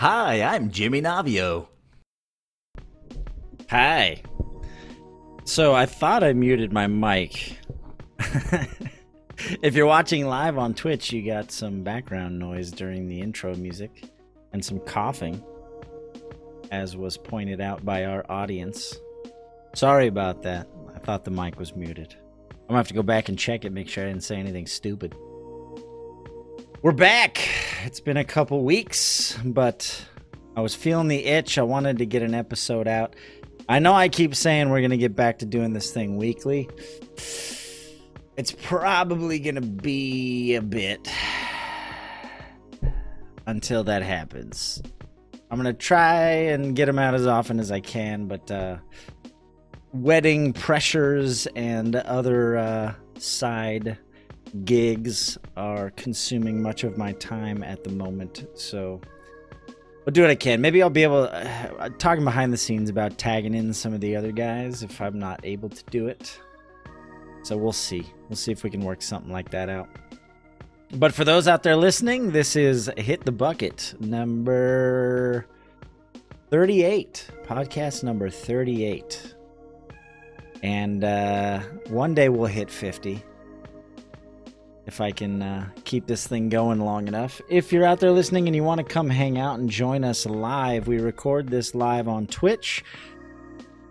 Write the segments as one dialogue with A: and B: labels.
A: Hi, I'm Jimmy Navio.
B: Hi. So I thought I muted my mic. if you're watching live on Twitch, you got some background noise during the intro music and some coughing, as was pointed out by our audience. Sorry about that. I thought the mic was muted. I'm gonna have to go back and check it, make sure I didn't say anything stupid. We're back. It's been a couple weeks, but I was feeling the itch. I wanted to get an episode out. I know I keep saying we're going to get back to doing this thing weekly. It's probably going to be a bit until that happens. I'm going to try and get them out as often as I can, but uh, wedding pressures and other uh, side gigs are consuming much of my time at the moment. So I'll do what I can. Maybe I'll be able to, uh, talking behind the scenes about tagging in some of the other guys if I'm not able to do it. So we'll see. We'll see if we can work something like that out. But for those out there listening, this is Hit the Bucket number 38, podcast number 38. And uh, one day we'll hit 50 if I can uh, keep this thing going long enough. If you're out there listening and you want to come hang out and join us live, we record this live on Twitch.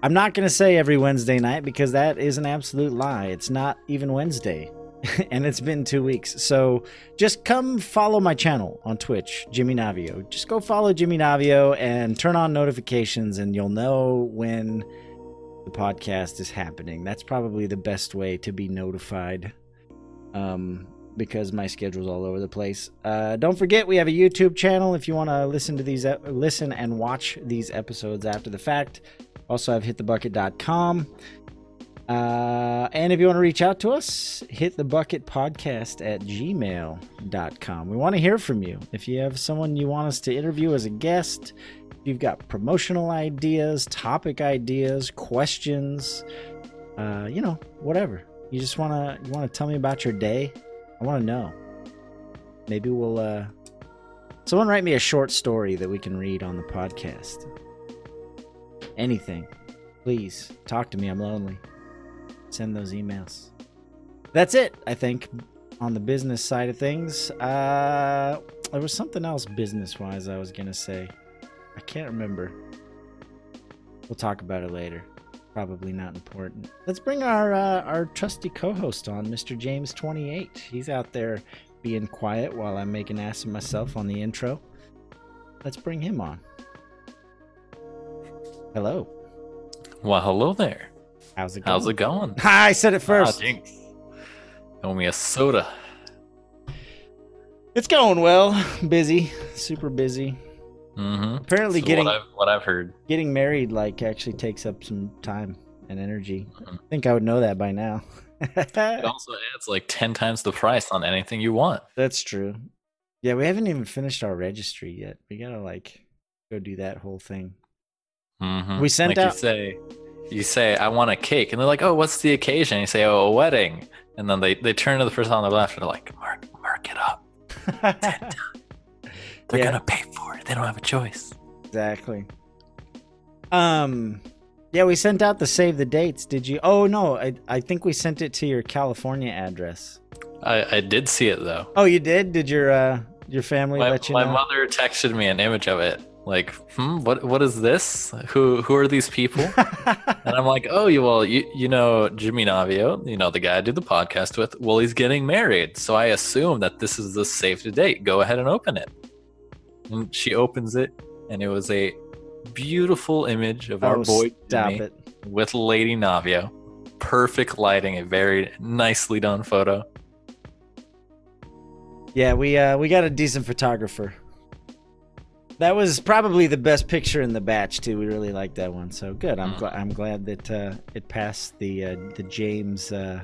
B: I'm not going to say every Wednesday night because that is an absolute lie. It's not even Wednesday. and it's been two weeks. So just come follow my channel on Twitch, Jimmy Navio. Just go follow Jimmy Navio and turn on notifications, and you'll know when the podcast is happening. That's probably the best way to be notified um, because my schedule's all over the place. Uh, don't forget, we have a YouTube channel if you want to listen to these, listen and watch these episodes after the fact. Also, I have hitthebucket.com. Uh, and if you want to reach out to us, hit the bucket podcast at gmail.com. We want to hear from you. If you have someone you want us to interview as a guest, if you've got promotional ideas, topic ideas, questions, uh, you know, whatever. You just wanna you wanna tell me about your day? I wanna know. Maybe we'll uh someone write me a short story that we can read on the podcast. Anything. Please talk to me. I'm lonely. Send those emails. That's it, I think, on the business side of things. Uh there was something else business wise I was gonna say. I can't remember. We'll talk about it later probably not important. Let's bring our uh, our trusty co-host on, Mr. James Twenty Eight. He's out there being quiet while I'm making ass of myself on the intro. Let's bring him on. Hello.
C: Well, hello there.
B: How's it going?
C: How's it going?
B: I said it first.
C: Ah, Owe me a soda.
B: It's going well. Busy, super busy.
C: Mm-hmm.
B: Apparently, getting
C: what I've, what I've, heard,
B: getting married like actually takes up some time and energy. Mm-hmm. I think I would know that by now.
C: it also adds like ten times the price on anything you want.
B: That's true. Yeah, we haven't even finished our registry yet. We gotta like go do that whole thing.
C: Mm-hmm.
B: We sent
C: like
B: out.
C: You say, you say, I want a cake, and they're like, Oh, what's the occasion? You say, Oh, a wedding, and then they they turn to the person on the left and they're like, Mark, mark it up. They're yeah. gonna pay. They don't have a choice.
B: Exactly. Um, yeah, we sent out the save the dates. Did you? Oh no, I I think we sent it to your California address.
C: I I did see it though.
B: Oh, you did? Did your uh your family
C: my,
B: let you
C: my
B: know?
C: My mother texted me an image of it. Like, hmm, what what is this? Who who are these people? and I'm like, oh, you well, you you know Jimmy Navio, you know the guy I did the podcast with. Well, he's getting married, so I assume that this is the save the date. Go ahead and open it. And she opens it, and it was a beautiful image of
B: oh,
C: our boy
B: Jimmy it.
C: with Lady Navio. Perfect lighting, a very nicely done photo.
B: Yeah, we uh, we got a decent photographer. That was probably the best picture in the batch too. We really liked that one. So good. I'm mm. glad. I'm glad that uh, it passed the uh, the James uh,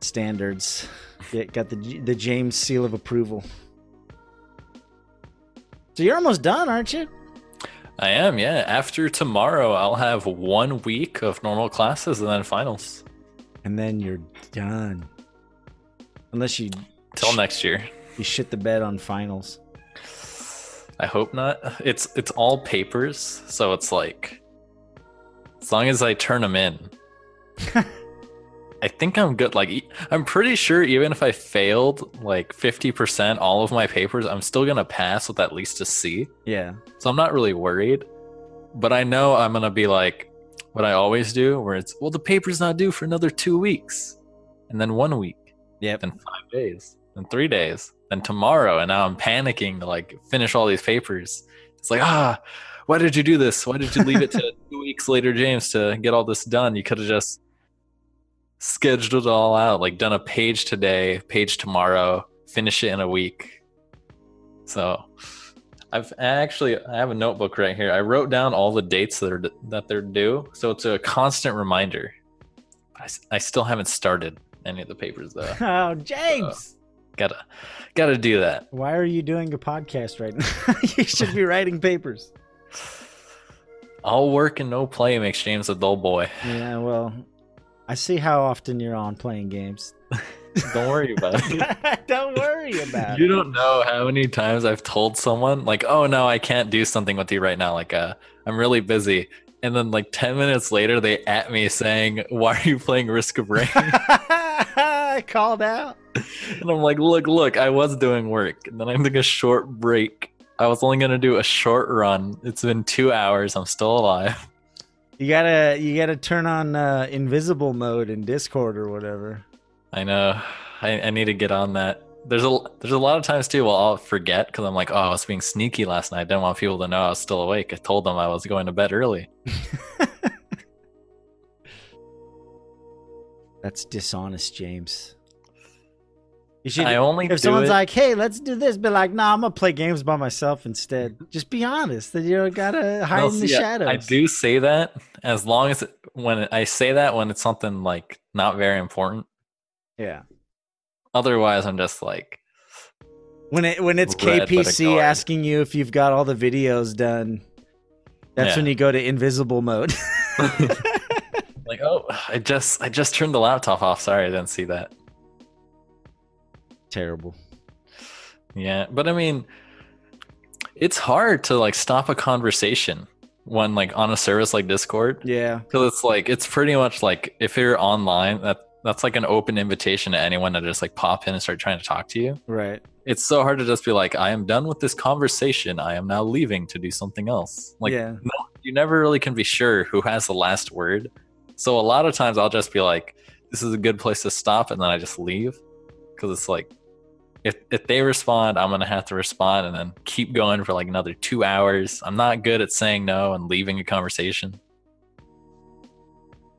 B: standards. It got the the James seal of approval. So you're almost done, aren't you?
C: I am, yeah. After tomorrow, I'll have one week of normal classes and then finals.
B: And then you're done. Unless you.
C: Till next year.
B: You shit the bed on finals.
C: I hope not. It's it's all papers, so it's like as long as I turn them in, I think I'm good. Like I'm pretty sure even if I failed like 50% all of my papers, I'm still gonna pass with at least a C.
B: Yeah.
C: So I'm not really worried. But I know I'm gonna be like what I always do, where it's well the paper's not due for another two weeks, and then one week,
B: yeah,
C: then five days, then three days, then tomorrow, and now I'm panicking to like finish all these papers. It's like ah, why did you do this? Why did you leave it to two weeks later, James, to get all this done? You could have just scheduled it all out, like done a page today, page tomorrow, finish it in a week. So I've actually I have a notebook right here. I wrote down all the dates that are that they're due, so it's a constant reminder. I still haven't started any of the papers though.
B: Oh, James.
C: gotta gotta do that.
B: Why are you doing a podcast right now? you should be writing papers.
C: All work and no play makes James a dull boy.
B: Yeah, well, I see how often you're on playing games.
C: Don't worry about it.
B: Don't worry about
C: You
B: it.
C: You don't know how many times I've told someone like, "Oh no, I can't do something with you right now. Like, uh, I'm really busy." And then like 10 minutes later, they at me saying, "Why are you playing Risk of Rain?"
B: I called out.
C: and I'm like, "Look, look, I was doing work, and then I took a short break. I was only gonna do a short run. It's been two hours. I'm still alive."
B: You gotta you gotta turn on uh, invisible mode in Discord or whatever.
C: I know. I, I need to get on that. There's a there's a lot of times too. Well, I'll forget because I'm like, oh, I was being sneaky last night. I didn't want people to know I was still awake. I told them I was going to bed early.
B: That's dishonest, James. You should.
C: I only
B: if someone's
C: it-
B: like, "Hey, let's do this," be like, "Nah, I'm gonna play games by myself instead." Just be honest. That you don't gotta hide
C: No,
B: in the
C: I-
B: shadows.
C: I do say that as long as it, when I say that when it's something like not very important.
B: Yeah.
C: Otherwise, I'm just like,
B: When it when it's
C: but
B: KPC asking you if you've got all the videos done, that's
C: Yeah.
B: when you go to invisible mode.
C: like, oh, I just I just turned the laptop off. Sorry, I didn't see that.
B: Terrible.
C: Yeah, but I mean, it's hard to like stop a conversation when like on a service like Discord.
B: Yeah.
C: Because it's like it's pretty much like if you're online, that that's like an open invitation to anyone to just like pop in and start trying to talk to you.
B: Right.
C: It's so hard to just be like, I am done with this conversation. I am now leaving to do something else. Like
B: yeah.
C: you never really can be sure who has the last word. So a lot of times I'll just be like, this is a good place to stop, and then I just leave because it's like. If, if they respond, I'm gonna have to respond and then keep going for like another two hours. I'm not good at saying no and leaving a conversation.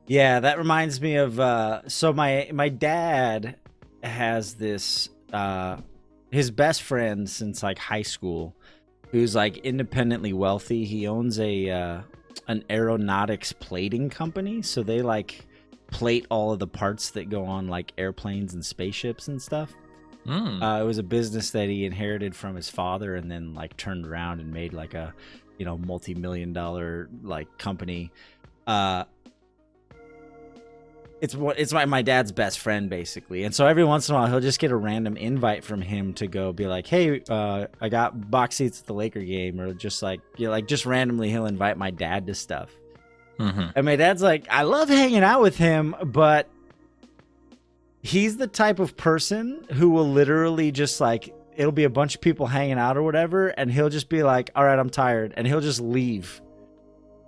B: Yeah, that reminds me of uh so my my dad has this uh his best friend since like high school who's like independently wealthy. He owns a uh an aeronautics plating company, so they like plate all of the parts that go on like airplanes and spaceships and stuff.
C: Mm.
B: Uh, it was a business that he inherited from his father and then like turned around and made like a you know multi-million dollar like company. Uh it's what it's my, my dad's best friend basically. And so every once in a while he'll just get a random invite from him to go be like hey uh i got box seats at the laker game or just like you know like just randomly he'll invite my dad to stuff.
C: Hmm
B: and my dad's like, I love hanging out with him, but he's the type of person who will literally just like, it'll be a bunch of people hanging out or whatever, and he'll just be like, All right, I'm tired. And he'll just leave.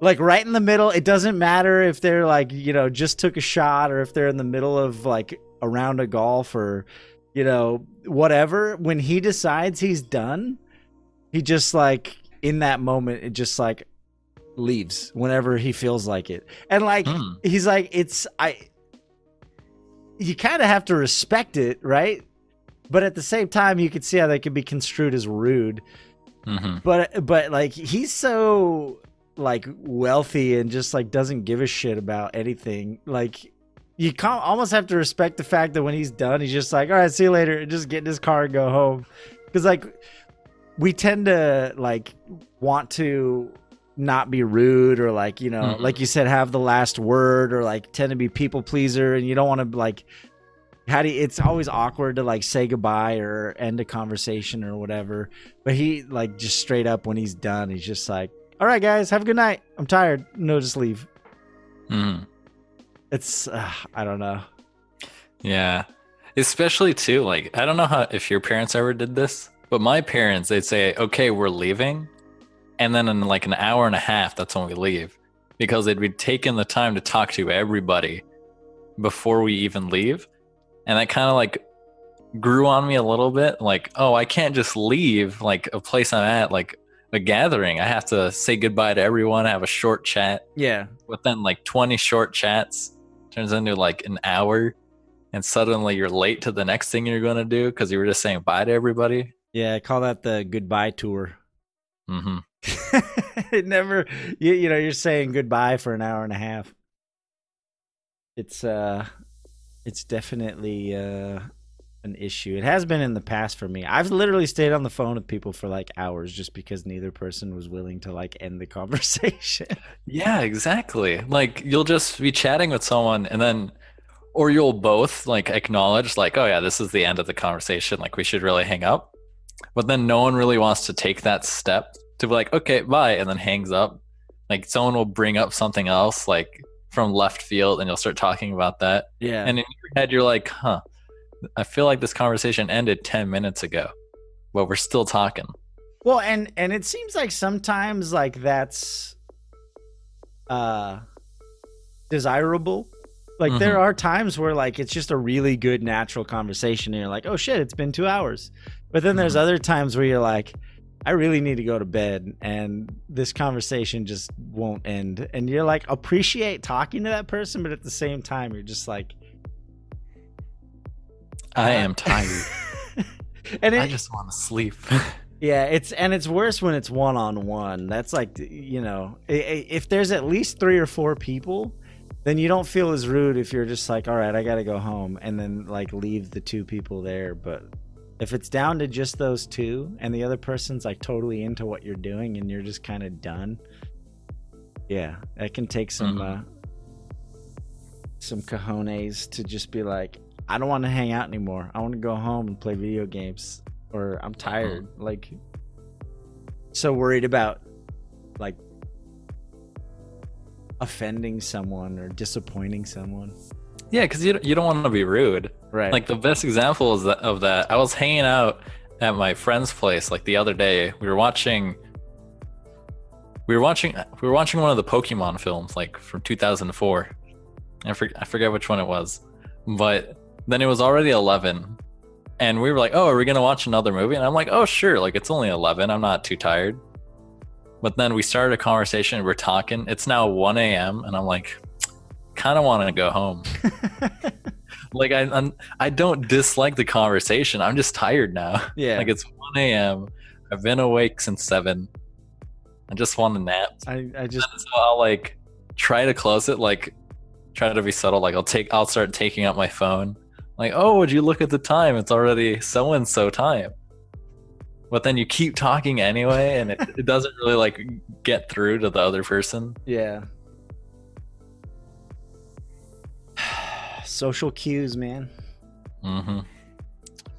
B: Like right in the middle. It doesn't matter if they're like, you know, just took a shot or if they're in the middle of like around a round of golf or, you know, whatever. When he decides he's done, he just like, in that moment, it just like, leaves whenever he feels like it. And like
C: Hmm.
B: he's like it's I you kind of have to respect it, right? But at the same time you could see how that could be construed as rude.
C: hmm
B: But but like he's so like wealthy and just like doesn't give a shit about anything. Like you can't almost have to respect the fact that when he's done, he's just like, "All right, see you later," and just get in his car and go home. Because like we tend to like want to not be rude or like you know
C: Mhm.
B: like you said have the last word or like tend to be people pleaser and you don't want to like how do you, it's always awkward to like say goodbye or end a conversation or whatever. But he like just straight up when he's done, he's just like, "All right, guys, have a good night. I'm tired. No, just leave."
C: Mhm.
B: It's uh, I don't know.
C: Yeah. Especially too, like I don't know how if your parents ever did this, but my parents they'd say, "Okay, we're leaving," and then in like an hour and a half, that's when we leave, because they'd be taking the time to talk to everybody before we even leave, and that kind of like grew on me a little bit. Like, oh, I can't just leave like a place I'm at, like a gathering. I have to say goodbye to everyone, have a short chat,
B: Yeah,
C: but then like 20 short chats turns into like an hour and suddenly you're late to the next thing you're going to do because you were just saying bye to everybody
B: yeah. I call that the goodbye tour.
C: hmm
B: it never you, you know you're saying goodbye for an hour and a half. It's uh it's definitely uh an issue. It has been in the past for me. I've literally stayed on the phone with people for like hours just because neither person was willing to like end the conversation.
C: Yeah exactly. Like you'll just be chatting with someone and then or you'll both like acknowledge like oh yeah this is the end of the conversation. Like we should really hang up. But then no one really wants to take that step to be like okay bye and then hangs up like someone will bring up something else like from left field and you'll start talking about that
B: yeah
C: And in your head, you're like, huh, I feel like this conversation ended 10 minutes ago, but we're still talking.
B: Well, and and it seems like sometimes like that's uh desirable. Like there
C: Mhm.
B: are times where like it's just a really good natural conversation and you're like, "Oh shit, it's been 2 hours." But then there's
C: Mhm.
B: other times where you're like, "I really need to go to bed and this conversation just won't end." And you're like appreciate talking to that person, but at the same time you're just like
C: I
B: Uh,
C: am tired.
B: and it,
C: I just want to sleep.
B: Yeah, it's and it's worse when it's one on one. That's like you know, if there's at least three or four people, then you don't feel as rude if you're just like, all right, I gotta go home, and then like leave the two people there. But if it's down to just those two, and the other person's like totally into what you're doing, and you're just kind of done, yeah, that can take some
C: Mhm.
B: uh, some cojones to just be like, I don't want to hang out anymore. I want to go home and play video games, or I'm tired. Like, so worried about like offending someone or disappointing someone.
C: Yeah, because you, you don't want to be rude.
B: Right.
C: Like the best example is that, of that. I was hanging out at my friend's place like the other day. We were watching. We were watching. We were watching one of the Pokemon films, like from 2004. I, I forget which one it was, but then it was already 11, and we were like, "Oh, are we gonna watch another movie?" And I'm like, "Oh, sure. Like it's only 11. I'm not too tired." But then we started a conversation. We're talking. It's now 1 a.m. and I'm like, kind of want to go home. like I, I'm, I don't dislike the conversation. I'm just tired now.
B: yeah.
C: Like it's 1 a.m. I've been awake since seven. I just want a nap.
B: I, I just
C: So I'll like try to close it. Like try to be subtle. Like I'll take. I'll start taking out my phone. Like oh, would you look at the time? It's already so and so time. But then you keep talking anyway, and it, it doesn't really like get through to the other person.
B: yeah. Social cues, man.
C: Mm-hmm.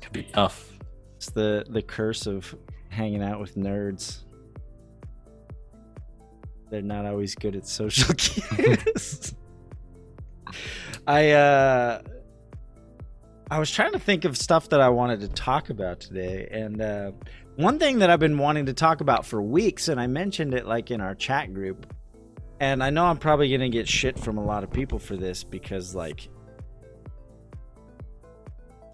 C: Could be tough.
B: It's the the curse of hanging out with nerds. They're not always good at social cues. I uh I was trying to think of stuff that I wanted to talk about today and uh one thing that I've been wanting to talk about for weeks and I mentioned it like in our chat group and I know I'm probably going to get shit from a lot of people for this because like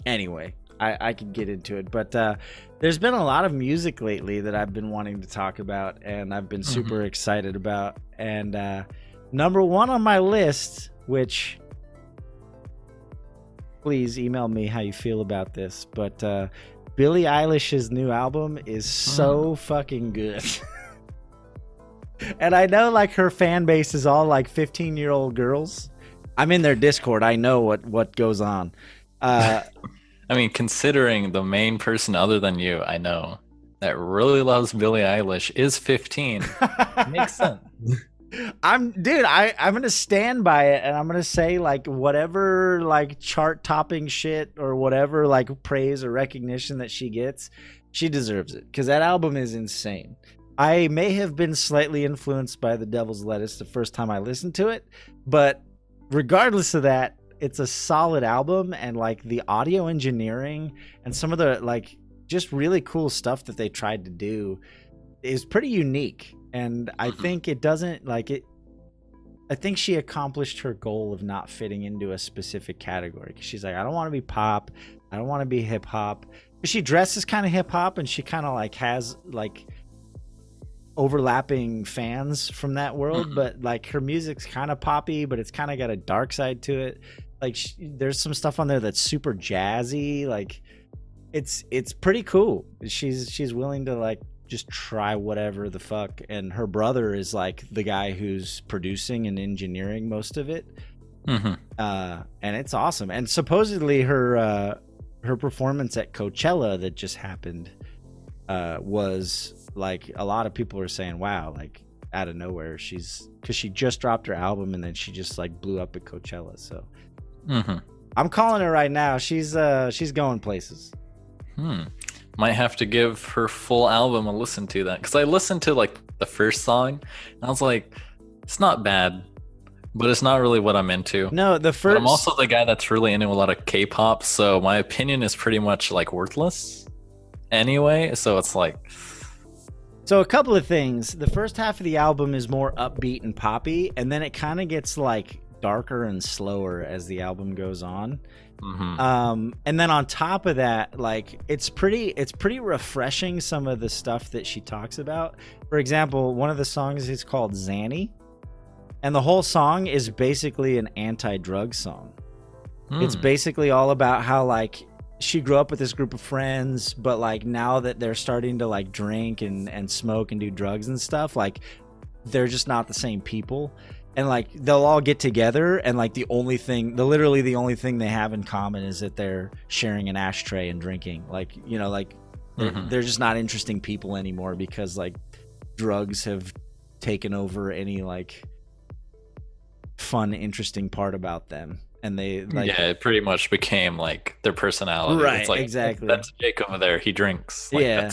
B: anyway, I, I could get into it. But uh, there's been a lot of music lately that I've been wanting to talk about, and I've been super excited about. And uh, number one on my list, which please email me how you feel about this, but uh, Billie Eilish's new album is so fucking good. and I know like her fan base is all like 15 year old girls. I'm in their Discord. I know what what goes on. Uh,
C: I mean, considering the main person other than you, I know that really loves Billie Eilish is 15. Makes sense.
B: I'm dude, I I'm going to stand by it and I'm going to say like whatever like chart topping shit or whatever like praise or recognition that she gets, she deserves it cuz that album is insane. I may have been slightly influenced by The Devil's Lettuce the first time I listened to it, but regardless of that, it's a solid album and like the audio engineering and some of the like just really cool stuff that they tried to do is pretty unique and i
C: Mhm.
B: think it doesn't like it i think she accomplished her goal of not fitting into a specific category she's like i don't want to be pop i don't want to be hip hop but she dresses kind of hip hop and she kind of like has like overlapping fans from that world
C: Mhm.
B: but like her music's kind of poppy but it's kind of got a dark side to it like sh there's some stuff on there that's super jazzy like it's it's pretty cool. She's she's willing to like just try whatever the fuck and her brother is like the guy who's producing and engineering most of it.
C: Hmm
B: uh and it's awesome. And supposedly her uh her performance at Coachella that just happened uh was like a lot of people are saying wow like out of nowhere she's because she just dropped her album and then she just like blew up at Coachella so
C: hmm
B: I'm calling her right now she's uh she's going places
C: Hmm. Might have to give her full album a listen to that because I listened to like the first song and I was like, it's not bad, but it's not really what I'm into.
B: no the
C: But
B: first
C: I'm also the guy that's really into a lot of K-pop, so my opinion is pretty much like worthless anyway. So it's like,
B: So a couple of things. The first half of the album is more upbeat and poppy, and then it kind of gets like darker and slower as the album goes on.
C: mhm.
B: Um, and then on top of that, like it's pretty, it's pretty refreshing. Some of the stuff that she talks about. For example, one of the songs is called Xanny, and the whole song is basically an anti-drug song. It's
C: Hmm.
B: basically all about how like she grew up with this group of friends, but like now that they're starting to like drink and and smoke and do drugs and stuff, like they're just not the same people. And like they'll all get together and like the only thing, the literally the only thing they have in common is that they're sharing an ashtray and drinking. Like, you know, like they're,
C: Mhm.
B: they're just not interesting people anymore because like drugs have taken over any like fun interesting part about them and they like
C: yeah, it pretty much became like their personality.
B: Right,
C: It's like
B: exactly.
C: That's Jake over there. He drinks. Like,
B: Yeah.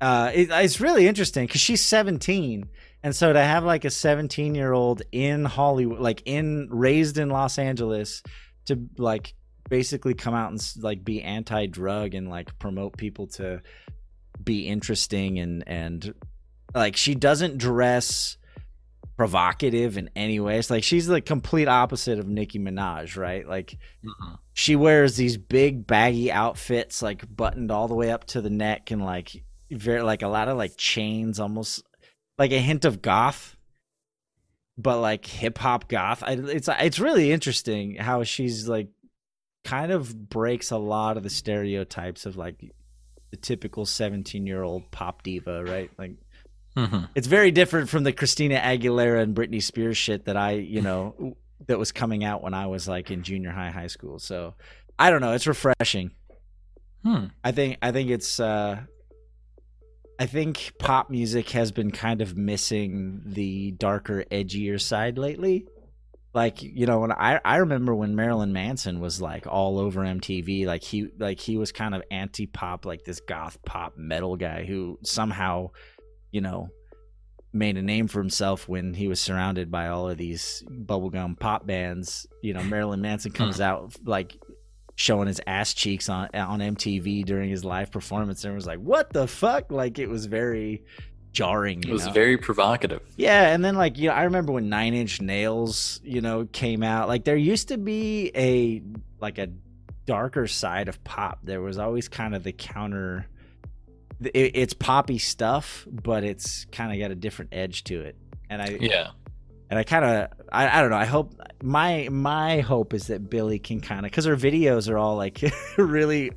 B: uh, it, it's really interesting because she's 17 and so to have like a 17 year old in hollywood like in raised in los angeles to like basically come out and like be anti-drug and like promote people to be interesting and and like she doesn't dress provocative in any way it's like she's the complete opposite of nicki minaj right like
C: Mhm.
B: she wears these big baggy outfits like buttoned all the way up to the neck and like very like a lot of like chains almost like a hint of goth but like hip hop goth I, it's it's really interesting how she's like kind of breaks a lot of the stereotypes of like the typical 17 year old pop diva right like
C: Mhm.
B: it's very different from the Christina Aguilera and Britney Spears shit that I, you know, that was coming out when I was like in junior high, high school. So I don't know. It's refreshing.
C: Hmm.
B: I think I think it's uh I think pop music has been kind of missing the darker, edgier side lately. Like, you know, when I I remember when Marilyn Manson was like all over MTV, like he like he was kind of anti pop, like this goth pop metal guy who somehow, you know, made a name for himself when he was surrounded by all of these bubblegum pop bands. You know, Marilyn Manson comes hmm. out like showing his ass cheeks on on MTV during his live performance, and was like, "What the fuck?" Like it was very jarring.
C: It was
B: know?
C: very provocative.
B: Yeah, and then like you know, I remember when Nine Inch Nails, you know, came out. Like there used to be a like a darker side of pop. There was always kind of the counter. It, it's poppy stuff, but it's kind of got a different edge to it. And I
C: Yeah.
B: And I kind of I, I don't know. I hope my my hope is that Billie can kind of because her videos are all like really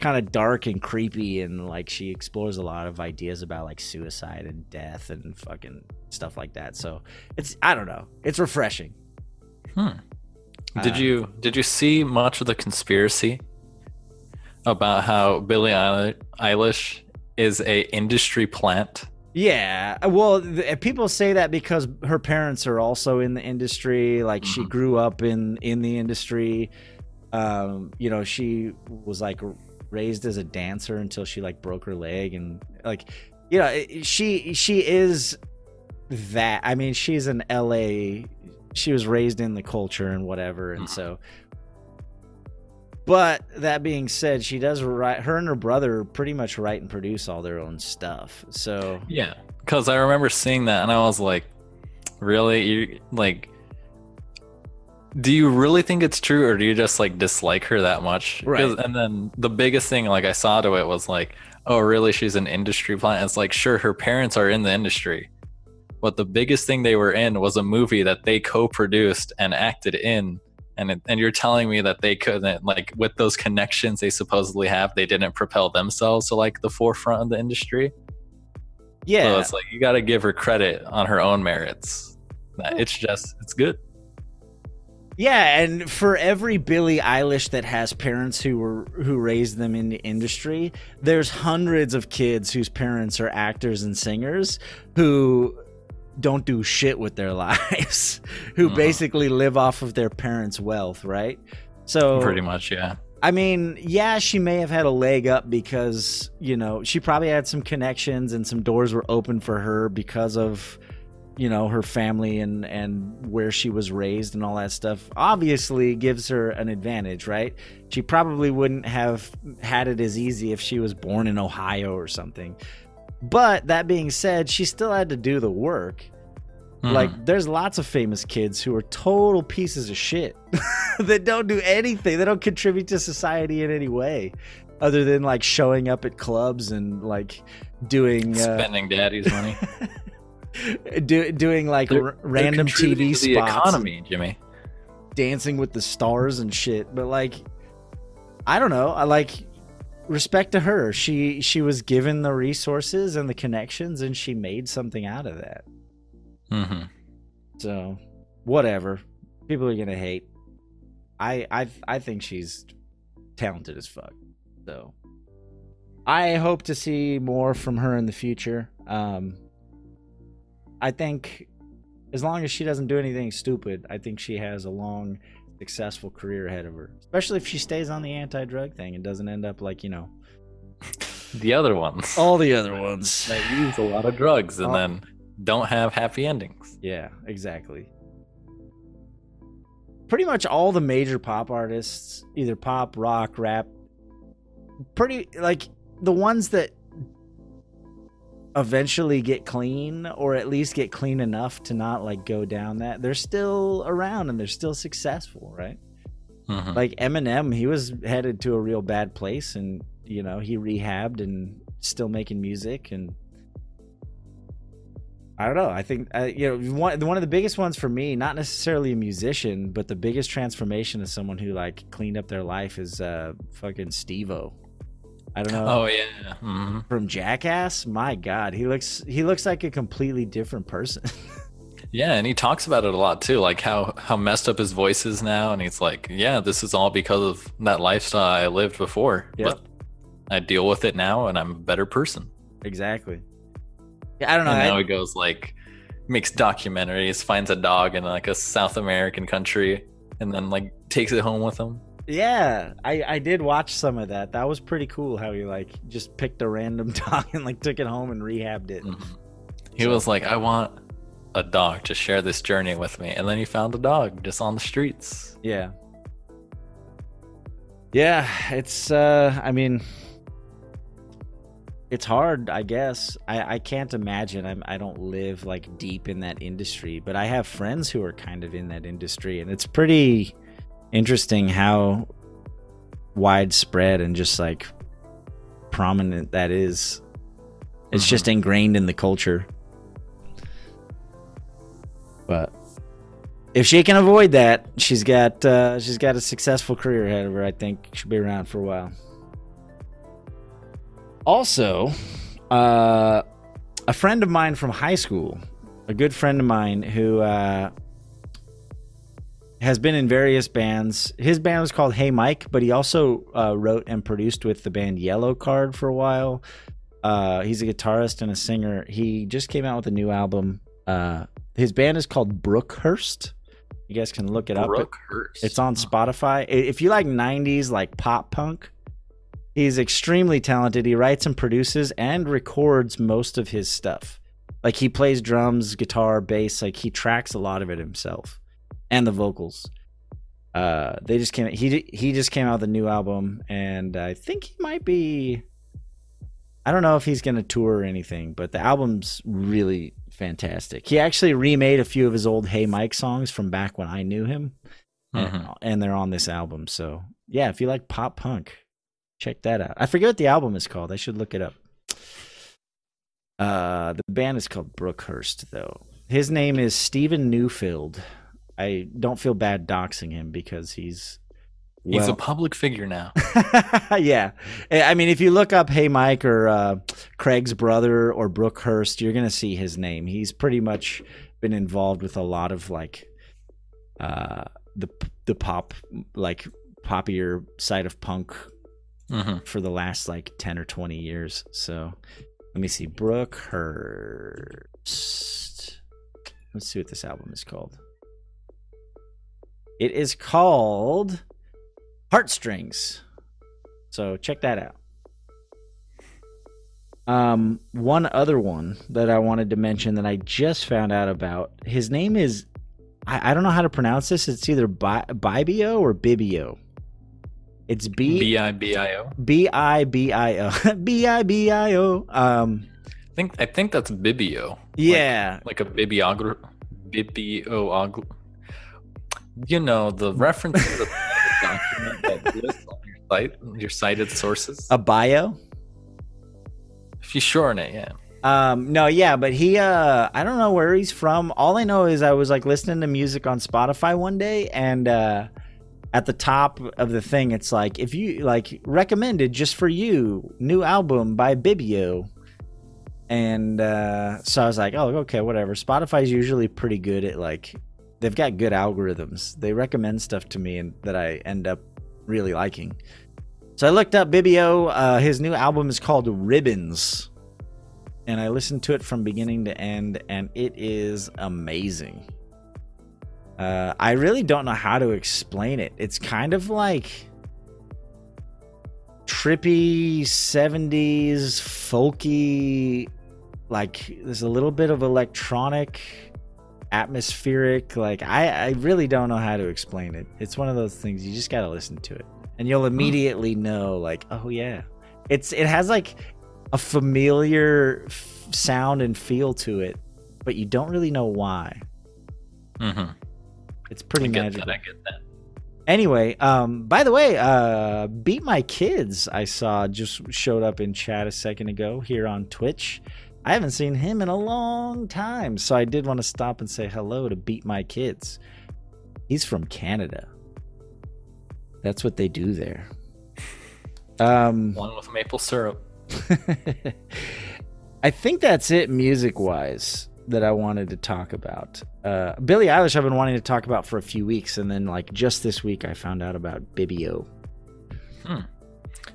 B: kind of dark and creepy and like she explores a lot of ideas about like suicide and death and fucking stuff like that. So it's I don't know. It's refreshing.
C: Hmm. Did
B: Uh,
C: you did you see much of the conspiracy about how Billie Eilish is a industry plant
B: Yeah, uh, well, th- people say that because her parents are also in the industry. Like she
C: Mhm.
B: grew up in in the industry. Um, you know, she was like raised as a dancer until she like broke her leg, and like, you know, she she is that. I mean, she's an LA. She was raised in the culture and whatever, and
C: Mhm.
B: so. But that being said, she does write. Her and her brother pretty much write and produce all their own stuff. So
C: Yeah, because I remember seeing that and I was like, really? You like? Do you really think it's true, or do you just like dislike her that much?
B: Right.
C: And then the biggest thing, like I saw to it, was like, oh, really? She's an industry plant. It's like, sure, her parents are in the industry, but the biggest thing they were in was a movie that they co-produced and acted in. And, it, and you're telling me that they couldn't like with those connections they supposedly have they didn't propel themselves to like the forefront of the industry
B: yeah,
C: so it's like you got to give her credit on her own merits. That It's just it's good.
B: Yeah, and for every Billie Eilish that has parents who were who raised them in the industry, there's hundreds of kids whose parents are actors and singers who don't do shit with their lives, who
C: Mhm.
B: basically live off of their parents' wealth, right? So
C: Pretty much, yeah.
B: I mean, yeah, she may have had a leg up because, you know, she probably had some connections and some doors were open for her because of, you know, her family and and where she was raised and all that stuff. Obviously gives her an advantage, right? She probably wouldn't have had it as easy if she was born in Ohio or something. But that being said, she still had to do the work.
C: Mhm.
B: Like, there's lots of famous kids who are total pieces of shit that don't do anything. They don't contribute to society in any way, other than like showing up at clubs and like doing uh,
C: spending daddy's money.
B: do, doing like
C: They're-
B: r- random TV
C: to the
B: spots,
C: economy, Jimmy.
B: dancing with the stars and shit. But like, I don't know. I like respect to her. She she was given the resources and the connections, and she made something out of that.
C: Mm-hmm.
B: So, whatever. People are gonna hate. I I I think she's talented as fuck. So, I hope to see more from her in the future. Um, I think as long as she doesn't do anything stupid, I think she has a long, successful career ahead of her. Especially if she stays on the anti-drug thing and doesn't end up like you know
C: The other ones
B: all the other ones.
C: that use a lot of drugs and
B: Oh.
C: then don't have happy endings.
B: Yeah, exactly. Pretty much all the major pop artists, either pop, rock, rap, pretty like the ones that eventually get clean or at least get clean enough to not like go down that they're still around and they're still successful, right?
C: Mhm.
B: Like Eminem, he was headed to a real bad place and you know, he rehabbed and still making music and I don't know. I think uh, you know one one of the biggest ones for me, not necessarily a musician, but the biggest transformation of someone who like cleaned up their life is uh fucking Steve-O. I don't know
C: Oh yeah. hmm
B: from Jackass. My God, he looks he looks like a completely different person.
C: Yeah, and he talks about it a lot too, like how how messed up his voice is now, and he's like, "Yeah, this is all because of that lifestyle I lived before,
B: Yep.
C: but I deal with it now, and I'm a better person."
B: exactly. Yeah, I don't know.
C: and
B: I-
C: now he goes like, makes documentaries, finds a dog in like a South American country, and then like takes it home with him.
B: Yeah, I I did watch some of that. That was pretty cool. How he like just picked a random dog and like took it home and rehabbed it.
C: Mhm. He
B: So-
C: was like, "I want a dog to share this journey with me," and then he found a dog just on the streets.
B: Yeah. Yeah, it's uh I mean it's hard, I guess. I I can't imagine. I'm I don't live like deep in that industry, but I have friends who are kind of in that industry and it's pretty interesting how widespread and just like prominent that is. It's
C: Mhm.
B: just ingrained in the culture. But if she can avoid that, she's got uh, she's got a successful career ahead of her. I think she'll be around for a while. Also, uh, a friend of mine from high school, a good friend of mine who uh, has been in various bands. His band was called Hey Mike, but he also uh, wrote and produced with the band Yellowcard for a while. Uh, he's a guitarist and a singer. He just came out with a new album. Uh, his band is called Brookhurst. You guys can look it up.
C: Brookhurst.
B: It's on Spotify. If you like 90s like pop punk, he's extremely talented. He writes and produces and records most of his stuff. Like he plays drums, guitar, bass, like he tracks a lot of it himself and the vocals. Uh they just came he he just came out with a new album and I think he might be I don't know if he's going to tour or anything, but the album's really fantastic. He actually remade a few of his old Hey Mike songs from back when I knew him and,
C: Mhm.
B: and they're on this album. So yeah, if you like pop punk, check that out. I forget what the album is called. I should look it up. Uh, the band is called Brookhurst, though. His name is Stephen Newfield. I don't feel bad doxing him because he's
C: He's a public figure now.
B: yeah. I mean, if you look up Hey Mike or uh, Craig's brother or Brookhurst, you're going to see his name. He's pretty much been involved with a lot of like uh, the the pop, like poppier side of punk
C: hmm
B: for the last like 10 or 20 years. So let me see. Brookhurst. Let's see what this album is called. It is called Heartstrings. So check that out. Um, one other one that I wanted to mention that I just found out about. His name is I, I don't know how to pronounce this. It's either Bi- Bibio or Bibio. It's B
C: B I B I O.
B: B I B I O B I B I O. Um,
C: I think I think that's Bibio.
B: yeah,
C: Like a bibliography. Bibliog. You know the reference to the document that lists on your site, your cited sources.
B: a bio.
C: if you shorten it, yeah.
B: Um, no, yeah, but he, uh, I don't know where he's from. All I know is I was like listening to music on Spotify one day, and uh, at the top of the thing, it's like if you like recommended just for you, new album by Bibio. And uh, so I was like, oh, okay, whatever. Spotify's usually pretty good at like, they've got good algorithms. They recommend stuff to me and that I end up really liking. So I looked up Bibio. Uh, his new album is called Ribbons and I listened to it from beginning to end, and it is amazing. Uh, I really don't know how to explain it. It's kind of like trippy 70s, folky, like there's a little bit of electronic, atmospheric. Like, I, I really don't know how to explain it. It's one of those things you just got to listen to it, and you'll immediately know, like, oh, yeah. It's it has like a familiar f- sound and feel to it, but you don't really know why.
C: Mm-hmm.
B: It's pretty
C: I
B: magical.
C: that. I get that.
B: Anyway, um, by the way, uh, Beat My Kids, I saw just showed up in chat a second ago here on Twitch. I haven't seen him in a long time, so I did want to stop and say hello to Beat My Kids. He's from Canada. That's what they do there. Um,
C: One with maple syrup.
B: I think that's it music wise that I wanted to talk about. Uh, Billie Eilish, I've been wanting to talk about for a few weeks, and then like just this week, I found out about Bibio.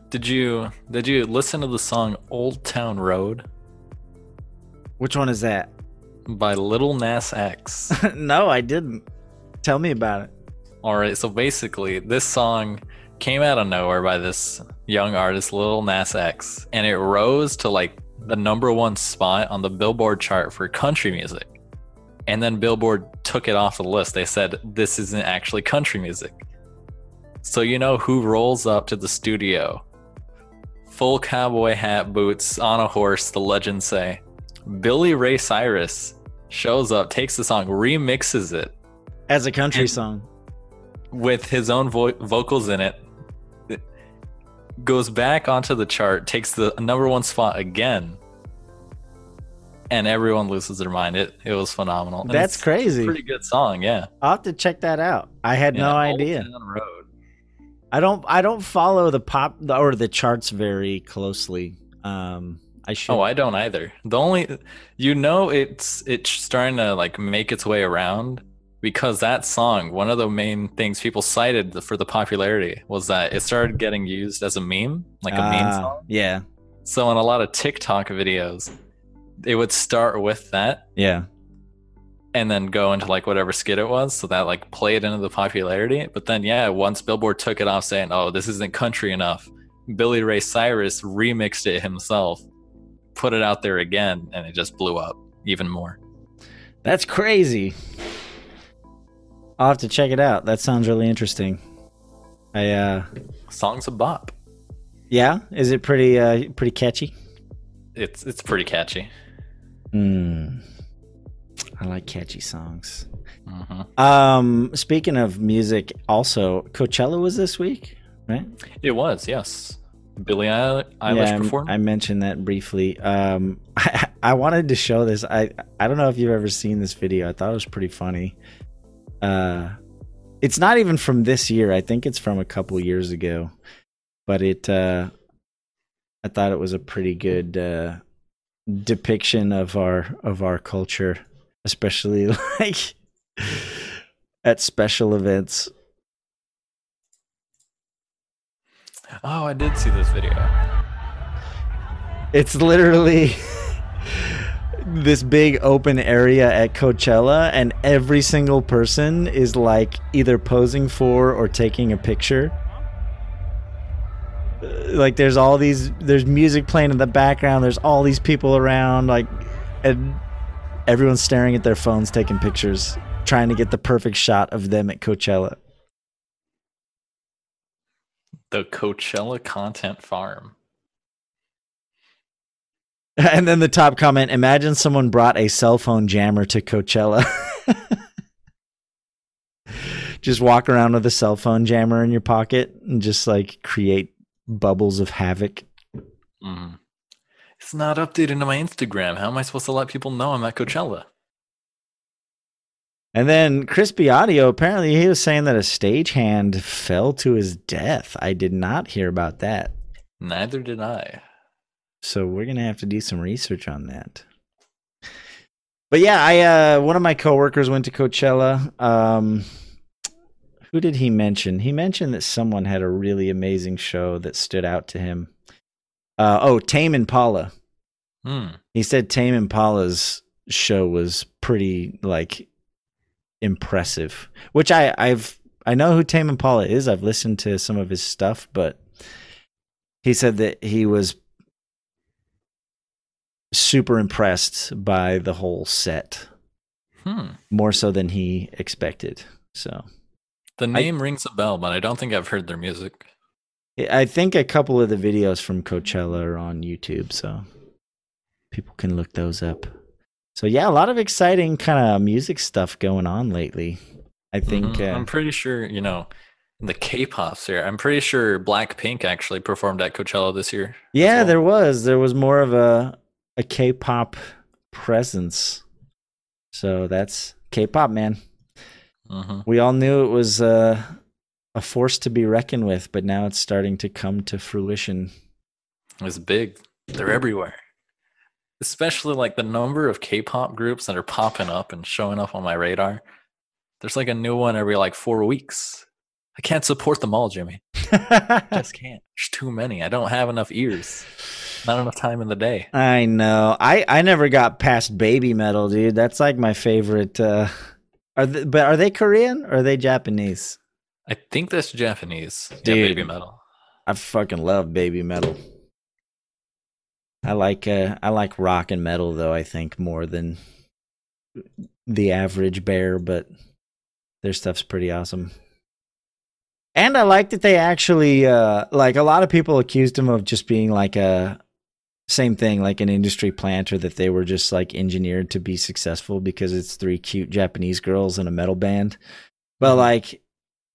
C: Did you did you listen to the song "Old Town Road"
B: Which one is that?
C: by Lil Nas X?
B: no, I didn't. Tell me about it.
C: All right, so basically, this song came out of nowhere by this young artist, Lil Nas X, and it rose to like the number one spot on the Billboard chart for country music. And then Billboard took it off the list. They said this isn't actually country music. So you know who rolls up to the studio? Full cowboy hat, boots, on a horse, the legends say. Billy Ray Cyrus shows up, takes the song, remixes it,
B: As a country song.
C: with his own vo- vocals in it, it goes back onto the chart, takes the number one spot again, and everyone loses their mind. It it was phenomenal. And
B: That's crazy.
C: pretty good song, yeah.
B: I'll have to check that out. I had no
C: Yeah, Old
B: idea. I don't. I don't follow the pop or the charts very closely. Um, I should.
C: Oh, I don't either. The only you know it's it's starting to like make its way around because that song, one of the main things people cited for the popularity was that it started getting used as a meme, like a meme
B: Ah,
C: song.
B: Yeah.
C: So in a lot of TikTok videos, it would start with that
B: Yeah.
C: and then go into like whatever skit it was. So that like played into the popularity. But then yeah, once Billboard took it off saying, Oh, this isn't country enough, Billy Ray Cyrus remixed it himself, put it out there again, and it just blew up even more.
B: That's crazy. I'll have to check it out. That sounds really interesting. I uh
C: Song's a bop.
B: yeah, is it pretty uh pretty catchy?
C: It's it's pretty catchy.
B: Hmm. I like catchy songs.
C: hmm
B: Um speaking of music, also Coachella was this week, right?
C: It was, yes. Billie Eilish
B: yeah, I- I mentioned that briefly. Um I, I wanted to show this. I I don't know if you've ever seen this video. I thought it was pretty funny. Uh it's not even from this year. I think it's from a couple years ago. But it uh I thought it was a pretty good uh depiction of our of our culture, especially like at special events.
C: Oh, I did see this video.
B: It's literally this big open area at Coachella, and every single person is like either posing for or taking a picture. Uh, Like there's all these, there's music playing in the background. There's all these people around, like, and everyone's staring at their phones, taking pictures, trying to get the perfect shot of them at Coachella.
C: The Coachella Content Farm.
B: And then the top comment imagine someone brought a cell phone jammer to Coachella. just walk around with a cell phone jammer in your pocket and just like create bubbles of havoc.
C: Mhm. It's not updated to my Instagram. How am I supposed to let people know I'm at Coachella?
B: And then Crispy Audio, apparently he was saying that a stagehand fell to his death. I did not hear about that.
C: Neither did I.
B: So we're gonna have to do some research on that. But yeah, I uh one of my coworkers went to Coachella. Um who did he mention? He mentioned that someone had a really amazing show that stood out to him. Uh oh, Tame Impala.
C: Hmm.
B: He said Tame Impala's show was pretty like impressive. Which I I've I know who Tame Impala is. I've listened to some of his stuff, but he said that he was super impressed by the whole set,
C: Hmm.
B: more so than he expected. So
C: The name rings a bell, but I don't think I've heard their music.
B: I think a couple of the videos from Coachella are on YouTube, so people can look those up. So yeah, a lot of exciting kind of music stuff going on lately. I think
C: Mhm.
B: uh,
C: I'm pretty sure, you know, the K-pop here. I'm pretty sure Blackpink actually performed at Coachella this year.
B: yeah,
C: well.
B: there was there was more of a a K-pop presence. So that's K-pop, man.
C: hmm
B: We all knew it was uh, a force to be reckoned with, but now it's starting to come to fruition.
C: It's big. They're everywhere. Especially like the number of K-pop groups that are popping up and showing up on my radar. There's like a new one every like four weeks. I can't support them all, Jimmy. I just can't. There's too many. I don't have enough ears. Not enough time in the day.
B: I know. I I never got past Babymetal, dude. That's like my favorite. Uh, are they, but are they Korean or are they Japanese?
C: I think that's Japanese. Yeah, Babymetal.
B: I fucking love Babymetal. I like uh, I like rock and metal though. I think more than the average bear, but their stuff's pretty awesome. And I like that they actually uh, like a lot of people accused him of just being like a same thing, like an industry planter that they were just like engineered to be successful because it's three cute Japanese girls in a metal band. But
C: Mhm.
B: like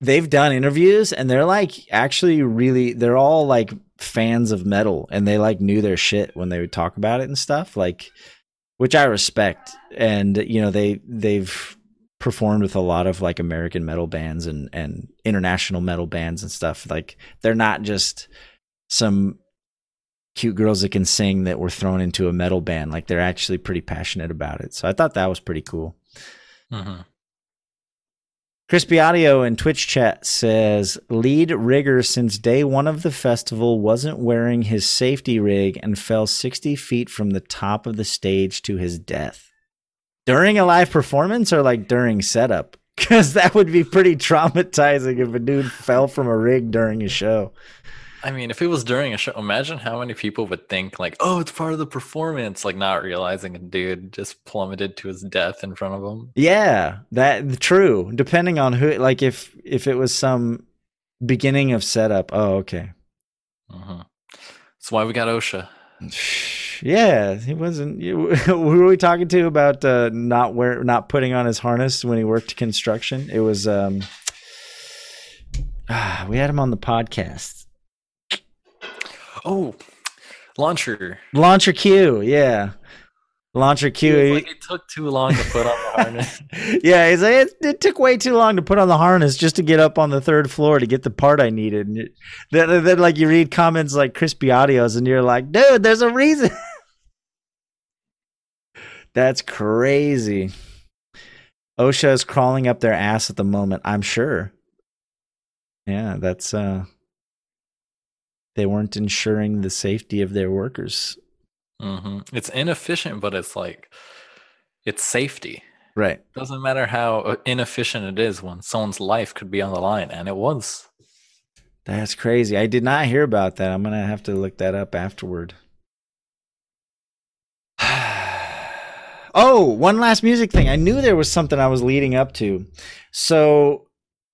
B: they've done interviews and they're like actually really they're all like fans of metal and they like knew their shit when they would talk about it and stuff like which I respect. And you know they they've performed with a lot of like American metal bands and and international metal bands and stuff. Like they're not just some cute girls that can sing that were thrown into a metal band. Like they're actually pretty passionate about it. So I thought that was pretty cool.
C: Hmm
B: Crispy Audio in Twitch chat says lead rigger since day one of the festival wasn't wearing his safety rig and fell 60 feet from the top of the stage to his death. During a live performance or like during setup? Because that would be pretty traumatizing if a dude fell from a rig during a show.
C: I mean, if it was during a show, imagine how many people would think like, "Oh, it's part of the performance," like not realizing a dude just plummeted to his death in front of him.
B: Yeah, that true. Depending on who, like if if it was some beginning of setup. Oh, okay.
C: hmm That's why we got OSHA.
B: Yeah, he wasn't. You, who were we talking to about uh, not wear not putting on his harness when he worked construction? It was. um ah, We had him on the podcast.
C: Oh, launcher.
B: Launcher Q, yeah. Launcher Q.
C: It, like it took too long to put on the harness.
B: yeah, he's like, it, it, took way too long to put on the harness just to get up on the third floor to get the part I needed. And it, then, then, like, you read comments like crispy audios, and you're like, dude, there's a reason. That's crazy. OSHA is crawling up their ass at the moment, I'm sure. Yeah, that's uh they weren't ensuring the safety of their workers.
C: hmm It's inefficient, but it's like it's safety.
B: Right.
C: Doesn't matter how uh, inefficient it is when someone's life could be on the line, and it was.
B: That's crazy. I did not hear about that. I'm gonna have to look that up afterward. oh, one last music thing. I knew there was something I was leading up to. So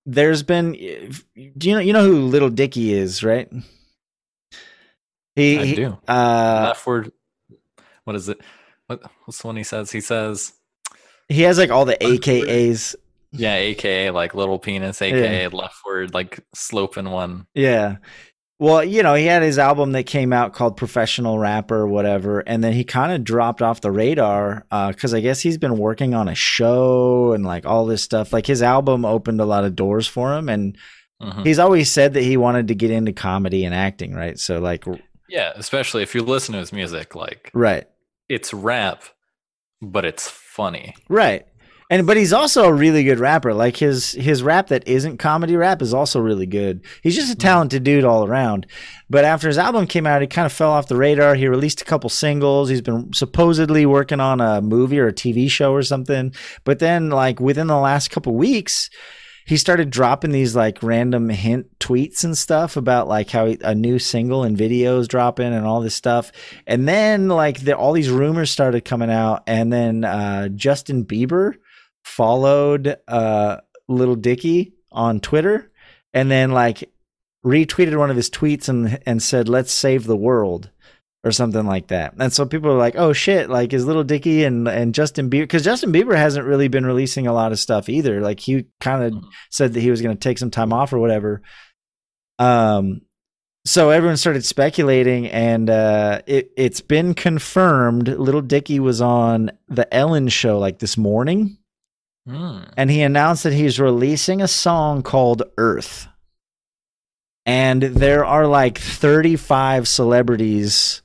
B: there's been do you know you know who Lil Dicky is, right? He,
C: I do.
B: Uh,
C: Leftward. What is it? What, what's the one he says? He says,
B: he has like all the AKAs.
C: yeah, AKA like little penis, AKA leftward, like sloping one.
B: Yeah. Well, you know, he had his album that came out called Professional Rapper whatever, and then he kind of dropped off the radar because I guess he's been working on a show and like all this stuff. Like his album opened a lot of doors for him, and
C: Mhm.
B: he's always said that he wanted to get into comedy and acting, right? So, like,
C: Yeah, especially if you listen to his music, like
B: right,
C: it's rap, but it's funny.
B: right. And but he's also a really good rapper. Like his his rap that isn't comedy rap is also really good. He's just a mm-hmm. talented dude all around. But after his album came out, he kind of fell off the radar. He released a couple singles. He's been supposedly working on a movie or a TV show or something. But then like within the last couple weeks, he started dropping these like random hint tweets and stuff about like how he, a new single and videos dropping and all this stuff. And then like the, all these rumors started coming out, and then uh, Justin Bieber followed uh, Lil Dicky on Twitter, and then like retweeted one of his tweets and and said, "Let's save the world." Or something like that, and so people are like, "Oh shit!" Like is Lil Dicky and and Justin Bieber because Justin Bieber hasn't really been releasing a lot of stuff either. Like he kind of
C: Mhm.
B: said that he was going to take some time off or whatever. Um, so everyone started speculating, and uh, it it's been confirmed. Lil Dicky was on the Ellen Show like this morning,
C: Hmm.
B: and he announced that he's releasing a song called Earth. And there are like 35 celebrities,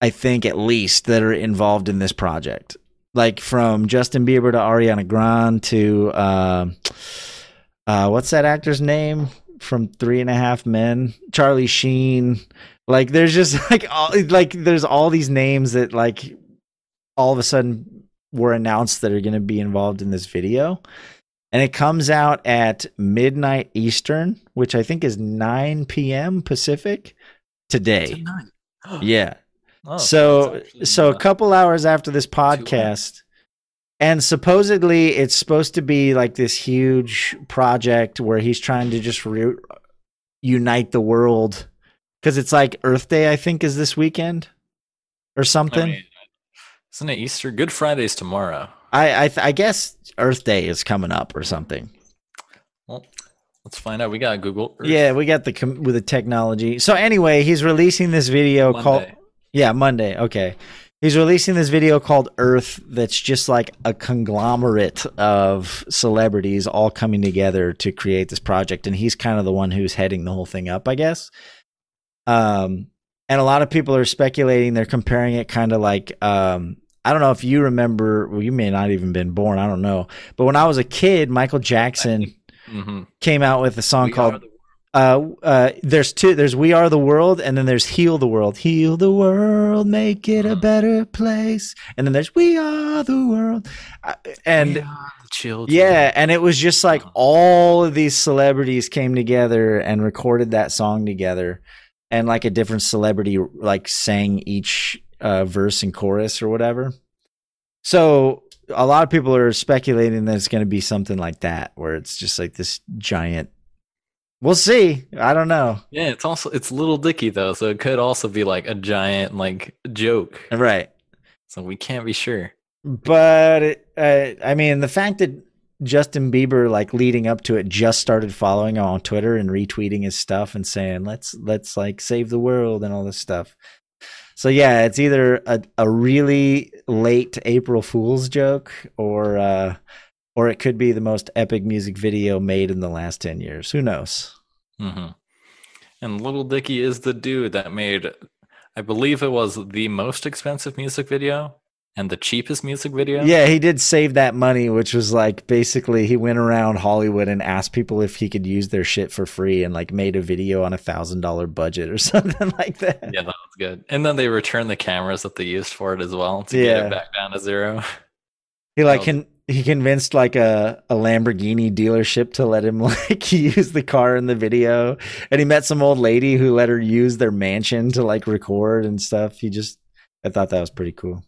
B: I think at least, that are involved in this project. Like from Justin Bieber to Ariana Grande to uh, uh, what's that actor's name from Three and a Half Men? Charlie Sheen. Like there's just like all like there's all these names that like all of a sudden were announced that are going to be involved in this video. And it comes out at midnight Eastern, which I think is 9 p.m. Pacific today. Yeah.
C: Oh,
B: so so a couple hours after this podcast and supposedly it's supposed to be like this huge project where he's trying to just re- unite the world cuz it's like Earth Day I think is this weekend or
C: I
B: something.
C: mean, isn't it Easter? Good Friday's tomorrow.
B: I I, th- I guess Earth Day is coming up or something.
C: Well, let's find out. We got Google. Earth
B: Yeah, we got the com- with the technology. So anyway, he's releasing this video called
C: Monday.
B: Yeah, Monday. Okay. He's releasing this video called Earth that's just like a conglomerate of celebrities all coming together to create this project and he's kind of the one who's heading the whole thing up, I guess. Um and a lot of people are speculating they're comparing it kind of like um I don't know if you remember. Well, you may not even been born. I don't know. But when I was a kid, Michael Jackson
C: hmm
B: came out with a song
C: We
B: called uh, uh, there's two. There's "We Are the World" and then there's "Heal the World." Heal the world, make it a better place. And then there's "We Are the World," Uh, and
C: We are the children.
B: yeah, and it was just like all of these celebrities came together and recorded that song together, and like a different celebrity like sang each uh, verse and chorus or whatever. So a lot of people are speculating that it's going to be something like that, where it's just like this giant. We'll see. I don't know.
C: Yeah, it's also it's Lil Dicky though, so it could also be like a giant like joke.
B: Right.
C: So we can't be sure.
B: But it, uh, I mean, the fact that Justin Bieber, like leading up to it, just started following him on Twitter and retweeting his stuff and saying, "Let's let's like save the world" and all this stuff. So yeah, it's either a, a really late April Fool's joke or uh, or it could be the most epic music video made in the last ten years. Who knows?
C: hmm And Lil Dicky is the dude that made, I believe it was the most expensive music video and the cheapest music video.
B: Yeah, he did save that money, which was like basically he went around Hollywood and asked people if he could use their shit for free and like made a video on a thousand dollar budget or something like that.
C: Yeah, that was good. And then they returned the cameras that they used for it as well to
B: Yeah.
C: get it back down to zero.
B: He like
C: was-
B: can he convinced like a, a Lamborghini dealership to let him like use the car in the video. And he met some old lady who let her use their mansion to like record and stuff. He just I thought that was pretty cool.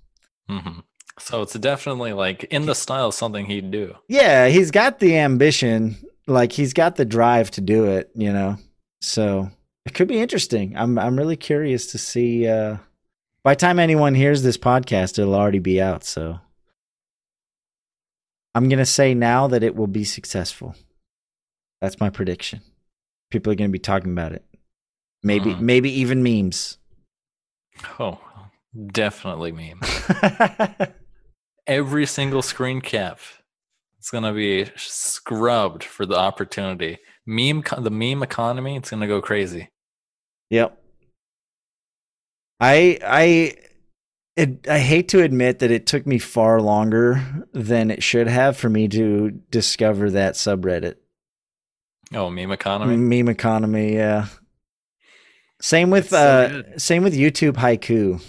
C: hmm So it's definitely like in the style of something he'd do.
B: Yeah, he's got the ambition, like he's got the drive to do it, you know. So it could be interesting. I'm I'm really curious to see. Uh, by the time anyone hears this podcast, it'll already be out. So I'm gonna say now that it will be successful. That's my prediction. People are gonna be talking about it. Maybe
C: Mhm.
B: maybe even memes.
C: Oh, definitely meme. Every single screen cap is gonna be scrubbed for the opportunity. Meme, the meme economy, it's gonna go crazy.
B: Yep. I I it, I hate to admit that it took me far longer than it should have for me to discover that subreddit.
C: Oh, meme economy.
B: Meme economy, yeah. Same with
C: so
B: uh same with YouTube haiku.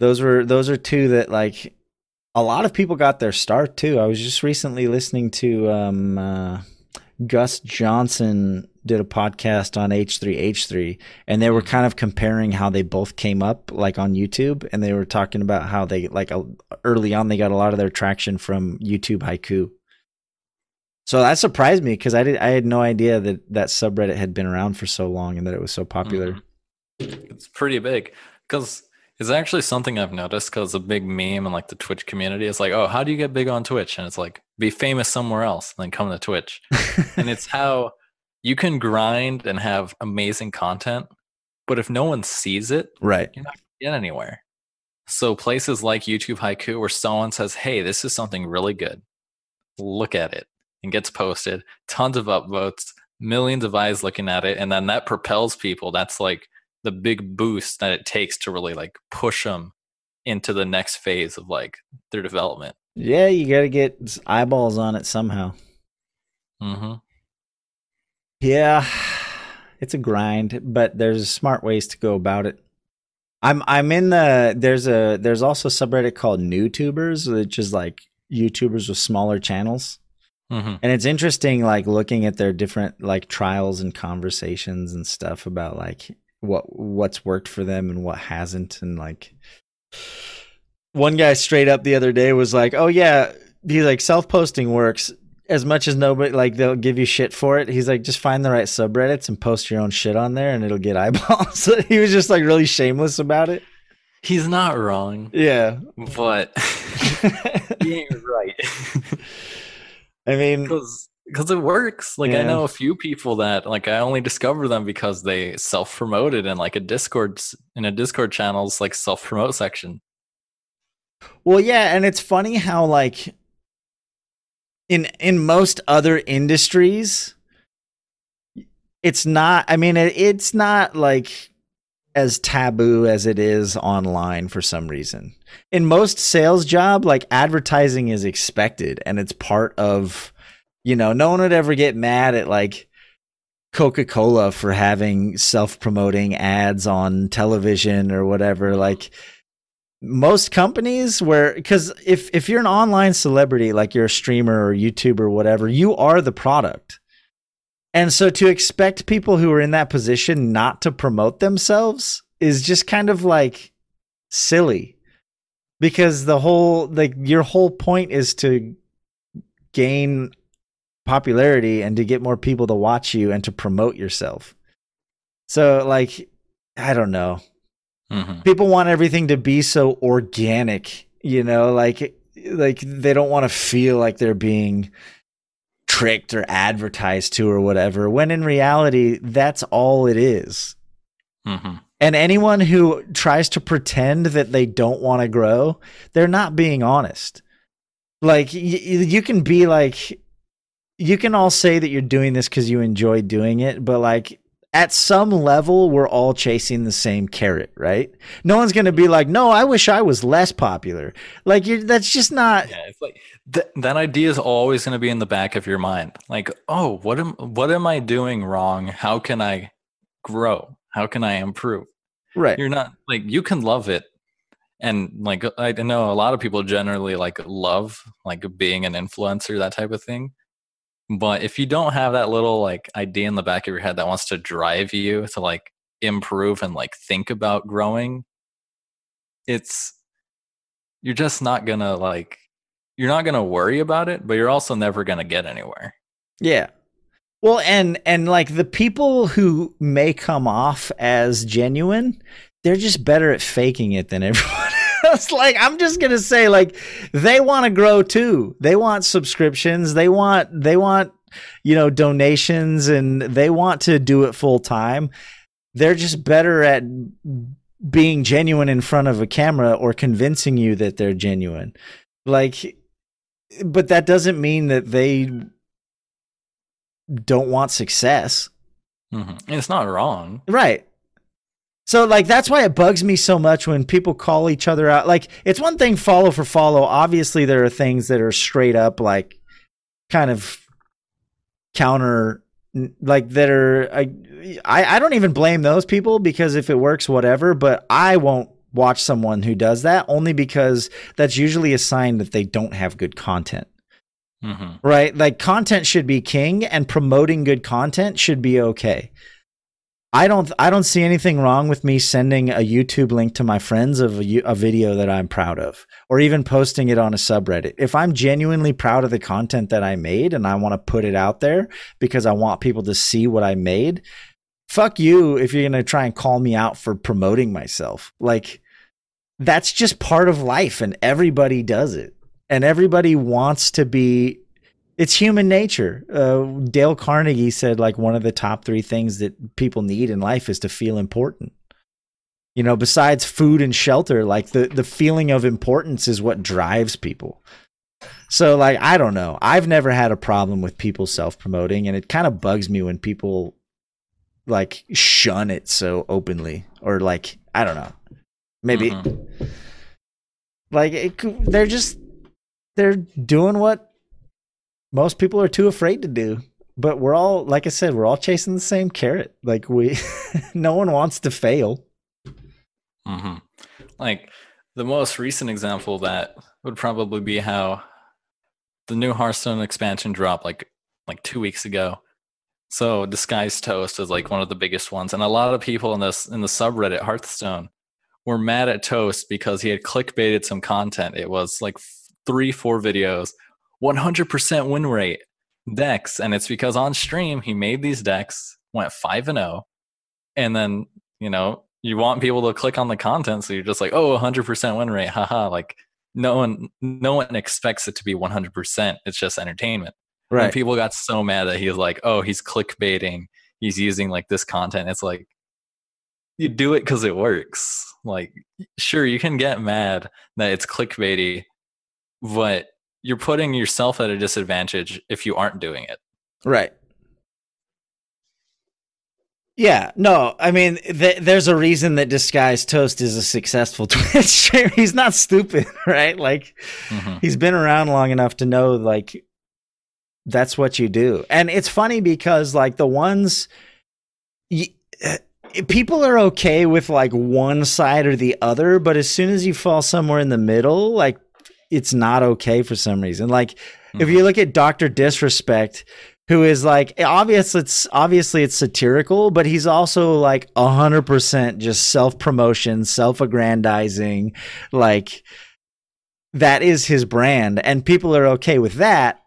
B: Those were those are two that like a lot of people got their start too. I was just recently listening to um uh Gus Johnson did a podcast on H3H3 and they were kind of comparing how they both came up like on YouTube and they were talking about how they like early on they got a lot of their traction from YouTube haiku. So that surprised me because I did I had no idea that that subreddit had been around for so long and that it was so popular.
C: Mhm. It's pretty big because it's actually something I've noticed because a big meme in like the Twitch community is like, oh, how do you get big on Twitch? And it's like, be famous somewhere else, and then come to Twitch. and it's how you can grind and have amazing content, but if no one sees it,
B: right.
C: you're not going to get anywhere. So places like YouTube Haiku, where someone says, "Hey, this is something really good. Look at it," and gets posted, tons of upvotes, millions of eyes looking at it, and then that propels people. That's like the big boost that it takes to really like push them into the next phase of like their development.
B: Yeah, you got to get eyeballs on it somehow.
C: hmm
B: Yeah, it's a grind, but there's smart ways to go about it. I'm I'm in the there's a there's also a subreddit called NewTubers, which is like YouTubers with smaller channels.
C: hmm
B: And it's interesting like looking at their different like trials and conversations and stuff about like what what's worked for them and what hasn't and like one guy straight up the other day was like, "Oh yeah, he's like self-posting works as much as nobody like they'll give you shit for it. He's like just find the right subreddits and post your own shit on there and it'll get eyeballs." he was just like really shameless about it.
C: He's not wrong,
B: Yeah.
C: but he ain't right.
B: I mean,
C: because because it works. Like i know a few people that like i only discover them because they self-promoted in like a discord in a discord channel's like self-promote section.
B: Well, yeah, and it's funny how like in in most other industries it's not I mean it, it's not like as taboo as it is online for some reason. In most sales job, like advertising is expected and it's part of you know, no one would ever get mad at like Coca-Cola for having self-promoting ads on television or whatever. Like most companies where because if if you're an online celebrity like you're a streamer or youtuber or whatever you are the product. And so to expect people who are in that position not to promote themselves is just kind of like silly. Because the whole like your whole point is to gain popularity and to get more people to watch you and to promote yourself so like i don't know
C: Mm-hmm.
B: people want everything to be so organic you know like like they don't want to feel like they're being tricked or advertised to or whatever when in reality that's all it is
C: Mm-hmm.
B: and anyone who tries to pretend that they don't want to grow they're not being honest like y- you can be like you can all say that you're doing this because you enjoy doing it but like at some level we're all chasing the same carrot right no one's gonna be like no i wish i was less popular like you're that's just not
C: Yeah, it's like th- that idea is always going to be in the back of your mind. Like, oh, what am what am I doing wrong? How can I grow? How can I improve?
B: right
C: You're not like you can love it, and like I know a lot of people generally like love like being an influencer, that type of thing. But if you don't have that little like idea in the back of your head that wants to drive you to like improve and like think about growing, it's you're just not gonna like you're not gonna worry about it, but you're also never gonna get anywhere.
B: Yeah. Well, and and like the people who may come off as genuine, they're just better at faking it than everyone else. Like I'm just gonna say, like they want to grow too. They want subscriptions. They want they want you know donations, and they want to do it full time. They're just better at being genuine in front of a camera or convincing you that they're genuine. Like, but that doesn't mean that they don't want success.
C: hmm it's not wrong.
B: Right. So like that's why it bugs me so much when people call each other out. Like it's one thing follow for follow. Obviously there are things that are straight up like kind of counter like that are I I I don't even blame those people because if it works whatever, but I won't watch someone who does that only because that's usually a sign that they don't have good content.
C: hmm
B: right? Like content should be king and promoting good content should be okay. I don't I don't see anything wrong with me sending a YouTube link to my friends of a, a video that I'm proud of or even posting it on a subreddit. If I'm genuinely proud of the content that I made and I want to put it out there because I want people to see what I made, fuck you if you're going to try and call me out for promoting myself. Like that's just part of life and everybody does it. And everybody wants to be it's human nature. Uh, Dale Carnegie said like one of the top three things that people need in life is to feel important. You know, besides food and shelter, like the the feeling of importance is what drives people. So like I don't know. I've never had a problem with people self-promoting and it kind of bugs me when people like shun it so openly or like I don't know. Maybe
C: Mhm.
B: like it, they're just they're doing what most people are too afraid to do but we're all like i said we're all chasing the same carrot like we no one wants to fail
C: hmm Like the most recent example that would probably be how the new Hearthstone expansion dropped like like two weeks ago. So Disguised Toast is like one of the biggest ones, and a lot of people in this in the subreddit Hearthstone were mad at Toast because he had clickbaited some content. It was like three, four videos, 100% win rate decks, and it's because on stream he made these decks, went five and zero, and then you know you want people to click on the content so you're just like oh 100% win rate haha like no one no one expects it to be 100% it's just entertainment. And people got so mad that he was like oh he's clickbaiting he's using like this content. It's like you do it because it works. Like sure you can get mad that it's clickbaity but you're putting yourself at a disadvantage if you aren't doing it
B: right Yeah, no, I mean, th- there's a reason that Disguised Toast is a successful Twitch streamer. He's not stupid, right? Like,
C: Mhm.
B: he's been around long enough to know, like, that's what you do. And it's funny because, like, the ones y- uh, people are okay with, like, one side or the other, but as soon as you fall somewhere in the middle, like, it's not okay for some reason. Like, if you mm-hmm. look at Dr. Disrespect, who is like eh, obviously it's obviously it's satirical, but he's also like hundred percent just self promotion, self aggrandizing, like that is his brand, and people are okay with that.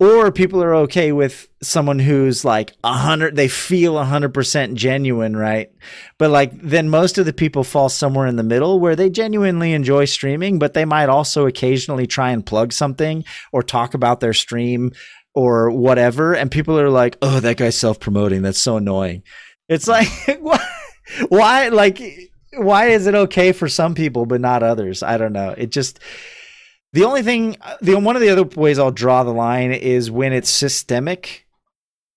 B: Or people are okay with someone who's like a hundred, they feel a hundred percent genuine, right? But like then most of the people fall somewhere in the middle where they genuinely enjoy streaming, but they might also occasionally try and plug something or talk about their stream or whatever. And people are like, oh, that guy's self promoting. That's so annoying. It's like, why, why, like, why is it okay for some people but not others? I don't know. It just, the only thing, uh, the one of the other ways I'll draw the line is when it's systemic.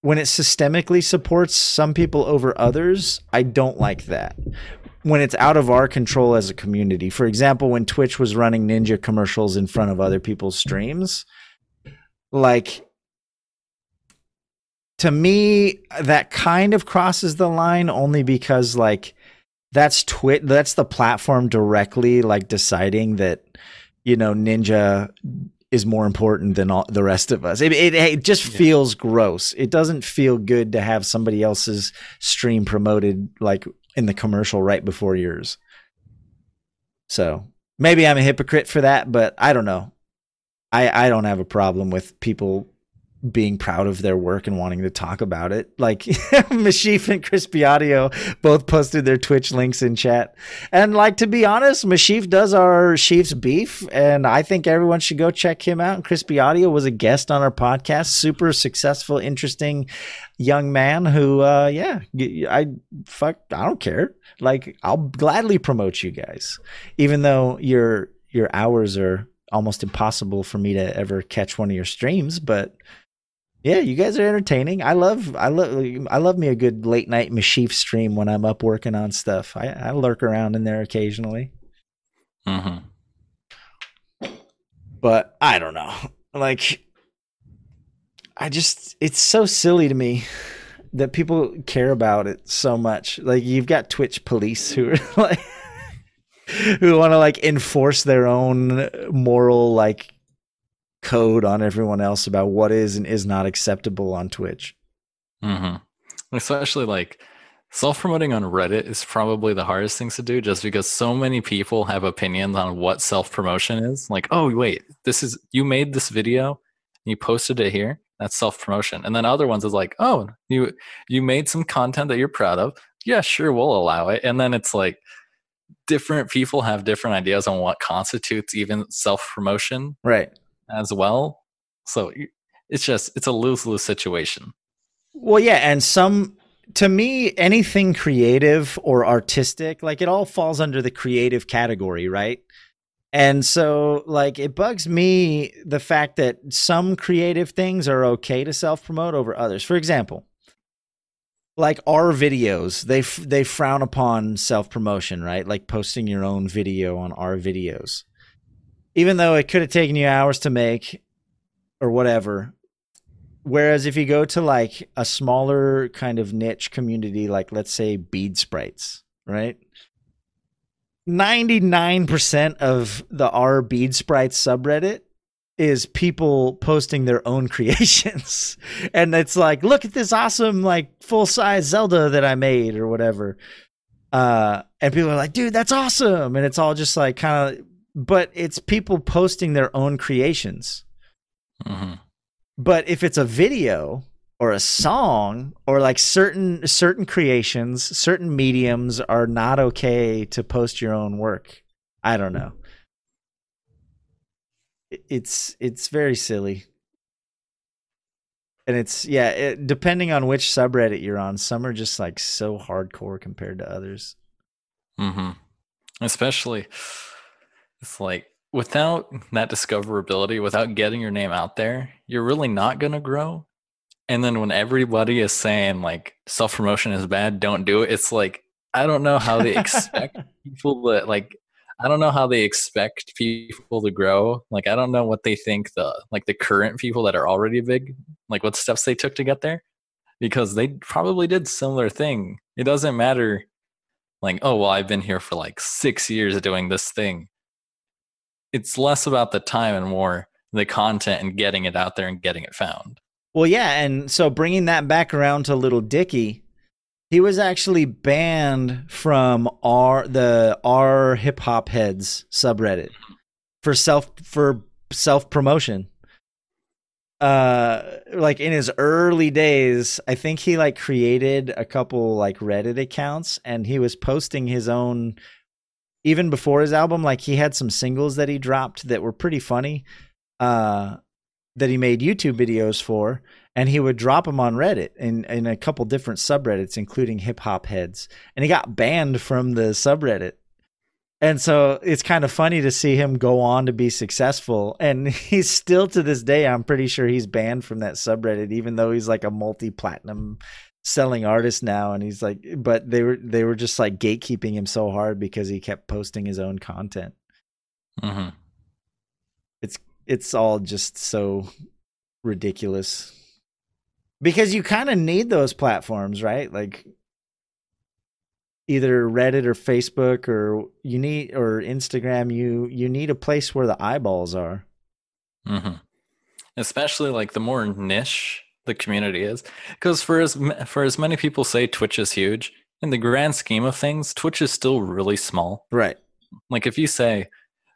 B: When it systemically supports some people over others, I don't like that. When it's out of our control as a community. For example, when Twitch was running Ninja commercials in front of other people's streams, like to me that kind of crosses the line only because like that's twit that's the platform directly like deciding that you know ninja is more important than all the rest of us. It, it, it just
C: Yeah.
B: feels gross. It doesn't feel good to have somebody else's stream promoted like in the commercial right before yours. So maybe i'm a hypocrite for that but i don't know. I i don't have a problem with people being proud of their work and wanting to talk about it. Like Mashif and Crispy Audio both posted their Twitch links in chat. And like to be honest, Mashif does our Chiefs beef, and I think everyone should go check him out. And Crispy Audio was a guest on our podcast. Super successful, interesting young man who uh yeah, I fuck I don't care. Like I'll gladly promote you guys. Even though your your hours are almost impossible for me to ever catch one of your streams, but yeah, you guys are entertaining. I love, I love, I love me a good late night Mashif stream when I'm up working on stuff. I, I lurk around in there occasionally,
C: hmm
B: but I don't know. Like, I just, it's so silly to me that people care about it so much. Like, you've got Twitch police who are like, who want to like enforce their own moral like code on everyone else about what is and is not acceptable on Twitch.
C: hmm Especially like self promoting on Reddit is probably the hardest things to do just because so many people have opinions on what self promotion is. Like, oh, wait, this is you made this video and you posted it here. That's self promotion. And then other ones is like, oh, you you made some content that you're proud of. Yeah, sure, we'll allow it. And then it's like different people have different ideas on what constitutes even self promotion
B: Right.
C: As well. So it's just it's a lose lose situation.
B: Well, yeah, and some to me anything creative or artistic, like it all falls under the creative category, right? And so like it bugs me the fact that some creative things are okay to self-promote over others. For example, like our videos, they f- they frown upon self-promotion, right? Like posting your own video on our videos. Even though it could have taken you hours to make or whatever, Whereas if you go to like a smaller kind of niche community, like let's say bead sprites, right? 99% of the R bead sprites subreddit is people posting their own creations. and it's like, look at this awesome, like full size Zelda that I made or whatever. Uh, and people are like, dude, that's awesome. And it's all just like kind of, but it's people posting their own creations.
C: hmm
B: But if it's a video or a song or like certain certain creations, certain mediums are not okay to post your own work. I don't know. It's it's very silly. And it's yeah, it, depending on which subreddit you're on, some are just like so hardcore compared to others.
C: hmm Especially, it's like without that discoverability, without getting your name out there, you're really not going to grow. And then when everybody is saying like self promotion is bad, don't do it. It's like I don't know how they expect people that like I don't know how they expect people to grow. Like I don't know what they think the like the current people that are already big, like what steps they took to get there. Because they probably did similar thing. It doesn't matter like, oh well, I've been here for like six years doing this thing. It's less about the time and more the content and getting it out there and getting it found.
B: Well, yeah, and so bringing that back around to Lil Dicky, he was actually banned from our the our hip hop heads subreddit for self for self promotion. Uh, like in his early days, I think he like created a couple like Reddit accounts, and he was posting his own. Even before his album, like he had some singles that he dropped that were pretty funny uh, that he made YouTube videos for, and he would drop them on Reddit in, in a couple different subreddits, including hip hop heads. And he got banned from the subreddit. And so it's kind of funny to see him go on to be successful. And he's still to this day, I'm pretty sure he's banned from that subreddit, even though he's like a multi platinum selling artist now. And he's like, but they were, they were just like gatekeeping him so hard because he kept posting his own content.
C: Mm-hmm.
B: It's it's all just so ridiculous because you kind of need those platforms right like either reddit or facebook or you need or instagram you you need a place where the eyeballs are
C: mm-hmm. especially like the more niche the community is because for as for as many people say twitch is huge in the grand scheme of things twitch is still really small
B: right
C: like if you say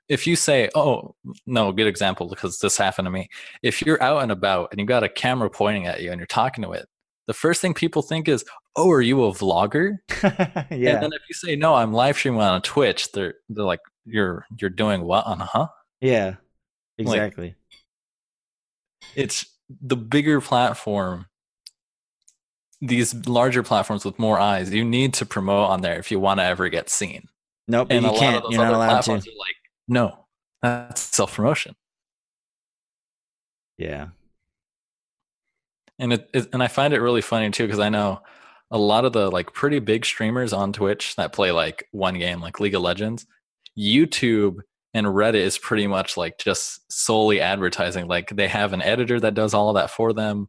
C: if you say, "Oh, no, good example because this happened to me." If you're out and about and you got a camera pointing at you and you're talking to it, the first thing people think is, "Oh, are you a vlogger?"
B: yeah.
C: And then if you say, "No, I'm live streaming on Twitch," they're they're like, "You're you're doing what on huh?"
B: Yeah. Exactly.
C: Like, it's the bigger platform these larger platforms with more eyes you need to promote on there if you want to ever get seen
B: nope and you can't you're not allowed to
C: like no, that's self promotion.
B: Yeah.
C: And it, it, and I find it really funny too because I know a lot of the like pretty big streamers on Twitch that play like one game like League of Legends, YouTube and Reddit is pretty much like just solely advertising. Like they have an editor that does all that for them.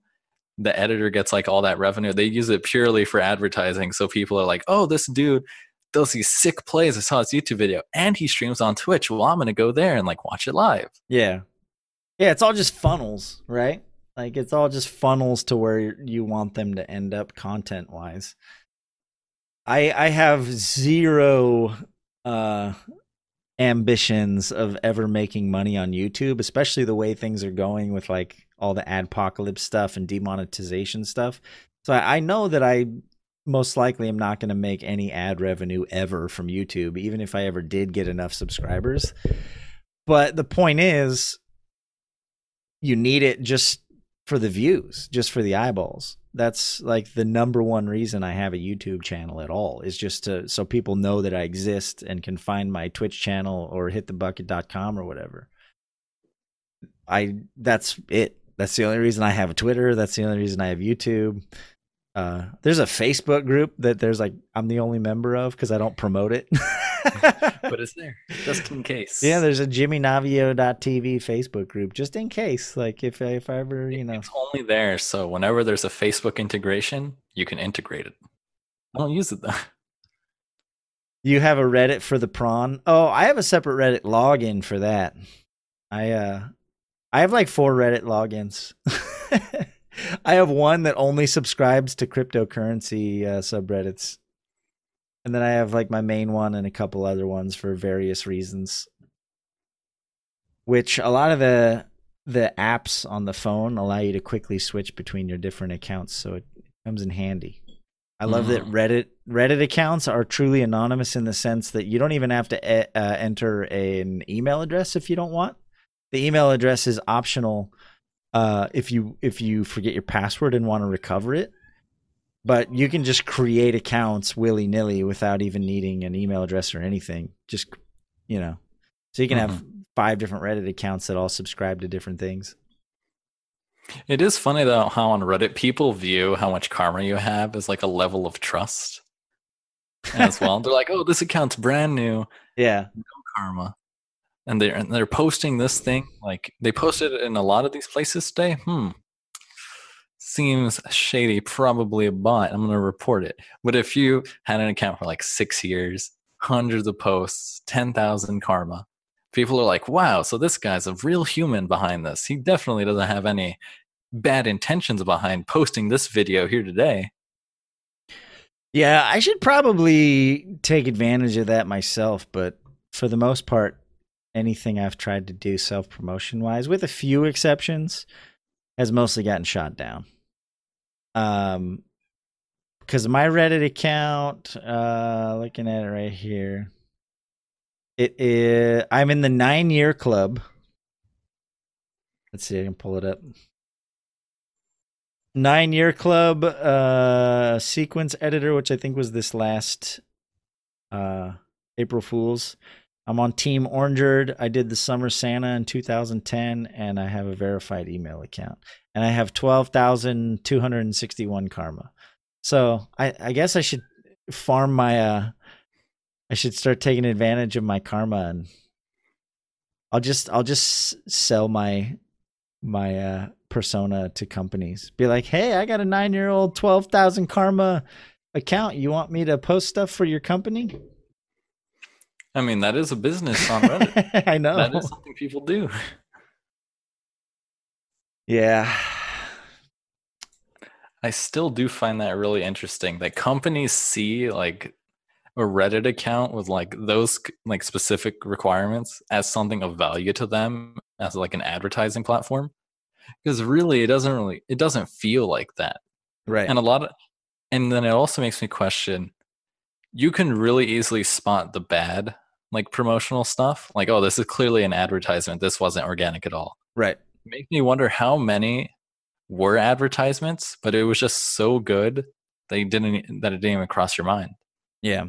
C: The editor gets like all that revenue. They use it purely for advertising. So people are like, "Oh, this dude does these sick plays. I saw his YouTube video and he streams on Twitch. Well, I'm to go there and like watch it live.
B: Yeah. Yeah. It's all just funnels, right? Like it's all just funnels to where you want them to end up content wise. I I have zero uh ambitions of ever making money on YouTube, especially the way things are going with like all the adpocalypse stuff and demonetization stuff. So I, I know that I most likely am not going to make any ad revenue ever from YouTube, even if I ever did get enough subscribers. But the point is, you need it just for the views, just for the eyeballs. That's like the number one reason I have a YouTube channel at all is just to so people know that I exist and can find my Twitch channel or hitthebucket.com or whatever. I that's it. That's the only reason I have a Twitter. That's the only reason I have YouTube. Uh, there's a Facebook group that there's like I'm the only member of because I don't promote it.
C: but it's there just in case.
B: Yeah, there's a JimmyNavio.tv Facebook group just in case. Like if if I ever you know,
C: it's only there so whenever there's a Facebook integration, you can integrate it. I don't use it though.
B: You have a Reddit for the prawn. Oh, I have a separate Reddit login for that. I uh, I have like four Reddit logins. I have one that only subscribes to cryptocurrency uh, subreddits, and then I have like my main one and a couple other ones for various reasons. Which a lot of the the apps on the phone allow you to quickly switch between your different accounts, so it comes in handy. I love mm. that. Reddit Reddit accounts are truly anonymous in the sense that you don't even have to e- uh, enter an email address if you don't want. The email address is optional uh, if you if you forget your password and want to recover it. But you can just create accounts willy nilly without even needing an email address or anything. Just you know, so you can mm-hmm. have five different Reddit accounts that all subscribe to different things.
C: It is funny though how on Reddit people view how much karma you have as like a level of trust as well. they're like, "Oh, this account's brand new,
B: Yeah.
C: no karma," and they're and they're posting this thing like they posted it in a lot of these places today. Hmm, seems shady. Probably a bot. I'm gonna report it. But if you had an account for like six years, hundreds of posts, ten thousand karma, people are like, "Wow, so this guy's a real human behind this. He definitely doesn't have any." Bad intentions behind posting this video here today.
B: Yeah, I should probably take advantage of that myself, but for the most part, anything I've tried to do self promotion wise, with a few exceptions, has mostly gotten shot down. Um, because my Reddit account, uh, looking at it right here, it is I'm in the nine year club. Let's see, I can pull it up. Nine year club uh sequence editor, which I think was this last uh April Fools. I'm on Team Orangered. I did the Summer Santa in 2010, and I have a verified email account. And I have 12,261 karma. So I, I guess I should farm my uh I should start taking advantage of my karma and I'll just I'll just sell my my uh persona to companies. Be like, "Hey, I got a 9-year-old 12,000 karma account. You want me to post stuff for your company?"
C: I mean, that is a business on Reddit.
B: I know.
C: that is something people do.
B: yeah.
C: I still do find that really interesting that companies see like a Reddit account with like those like specific requirements as something of value to them as like an advertising platform because really it doesn't really it doesn't feel like that
B: Right.
C: and a lot of and then it also makes me question you can really easily spot the bad like promotional stuff like oh this is clearly an advertisement this wasn't organic at all
B: right.
C: make me wonder how many were advertisements, but it was just so good that didn't that it didn't even cross your mind.
B: Yeah.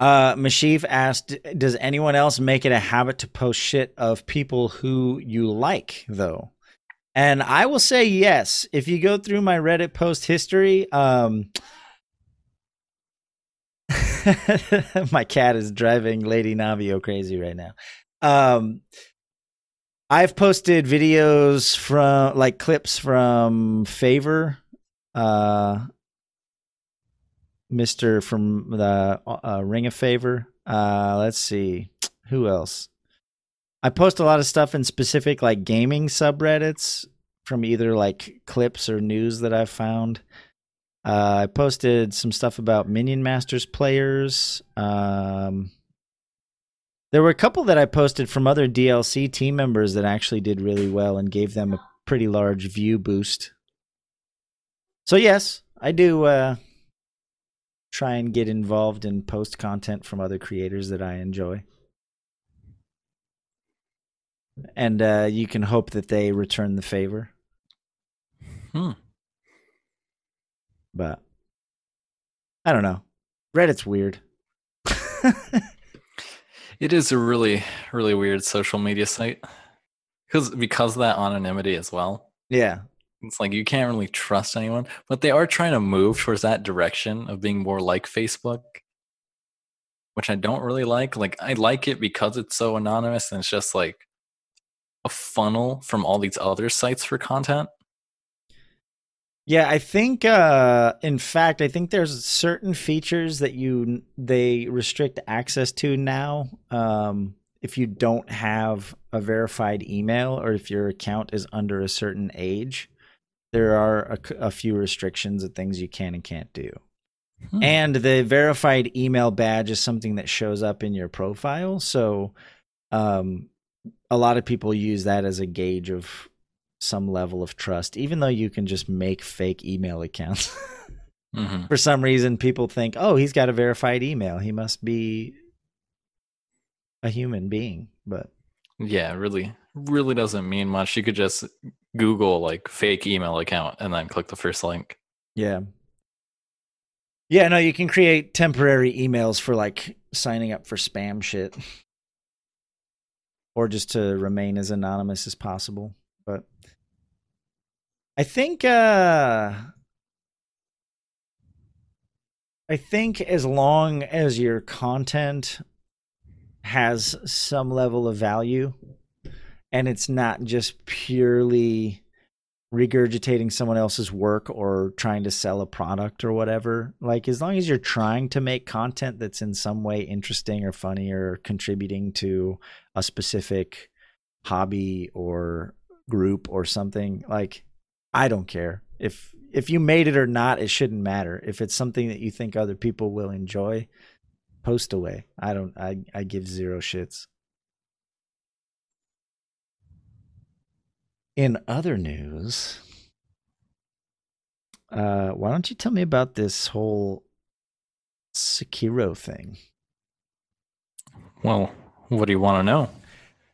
B: Uh, Mashif asked, "Does anyone else make it a habit to post shit of people who you like, though?" And I will say yes. If you go through my Reddit post history, um, my cat is driving Lady Navio crazy right now. Um, I've posted videos from like clips from Favor, uh, Mister from the uh, Ring of Favor. Uh, let's see, who else? I post a lot of stuff in specific like gaming subreddits from either like clips or news that I've found. Uh, I posted some stuff about Minion Masters players. Um, there were a couple that I posted from other DLC team members that actually did really well and gave them a pretty large view boost. So yes, I do uh, try and get involved in post content from other creators that I enjoy. And uh, you can hope that they return the favor.
C: Hmm.
B: But I don't know. Reddit's weird.
C: It is a really, really weird social media site because because of that anonymity as well.
B: yeah.
C: It's like you can't really trust anyone, but they are trying to move towards that direction of being more like Facebook, which I don't really like. Like I like it because it's so anonymous and it's just like a funnel from all these other sites for content.
B: Yeah, I think uh in fact I think there's certain features that you they restrict access to now um if you don't have a verified email or if your account is under a certain age. There are a few restrictions of things you can and can't do.
C: Hmm.
B: And the verified email badge is something that shows up in your profile, so um a lot of people use that as a gauge of some level of trust, even though you can just make fake email accounts.
C: Mhm.
B: For some reason, people think, oh, he's got a verified email. He must be a human being. But
C: Yeah, really, really doesn't mean much. You could just Google like fake email account and then click the first link.
B: yeah. Yeah, no, you can create temporary emails for like signing up for spam shit or just to remain as anonymous as possible. But I think uh I think as long as your content has some level of value and it's not just purely regurgitating someone else's work or trying to sell a product or whatever like as long as you're trying to make content that's in some way interesting or funny or contributing to a specific hobby or group or something like i don't care if if you made it or not it shouldn't matter if it's something that you think other people will enjoy post away i don't i i give zero shits in other news, uh, why don't you tell me about this whole Sekiro thing?
C: Well, what do you want to know?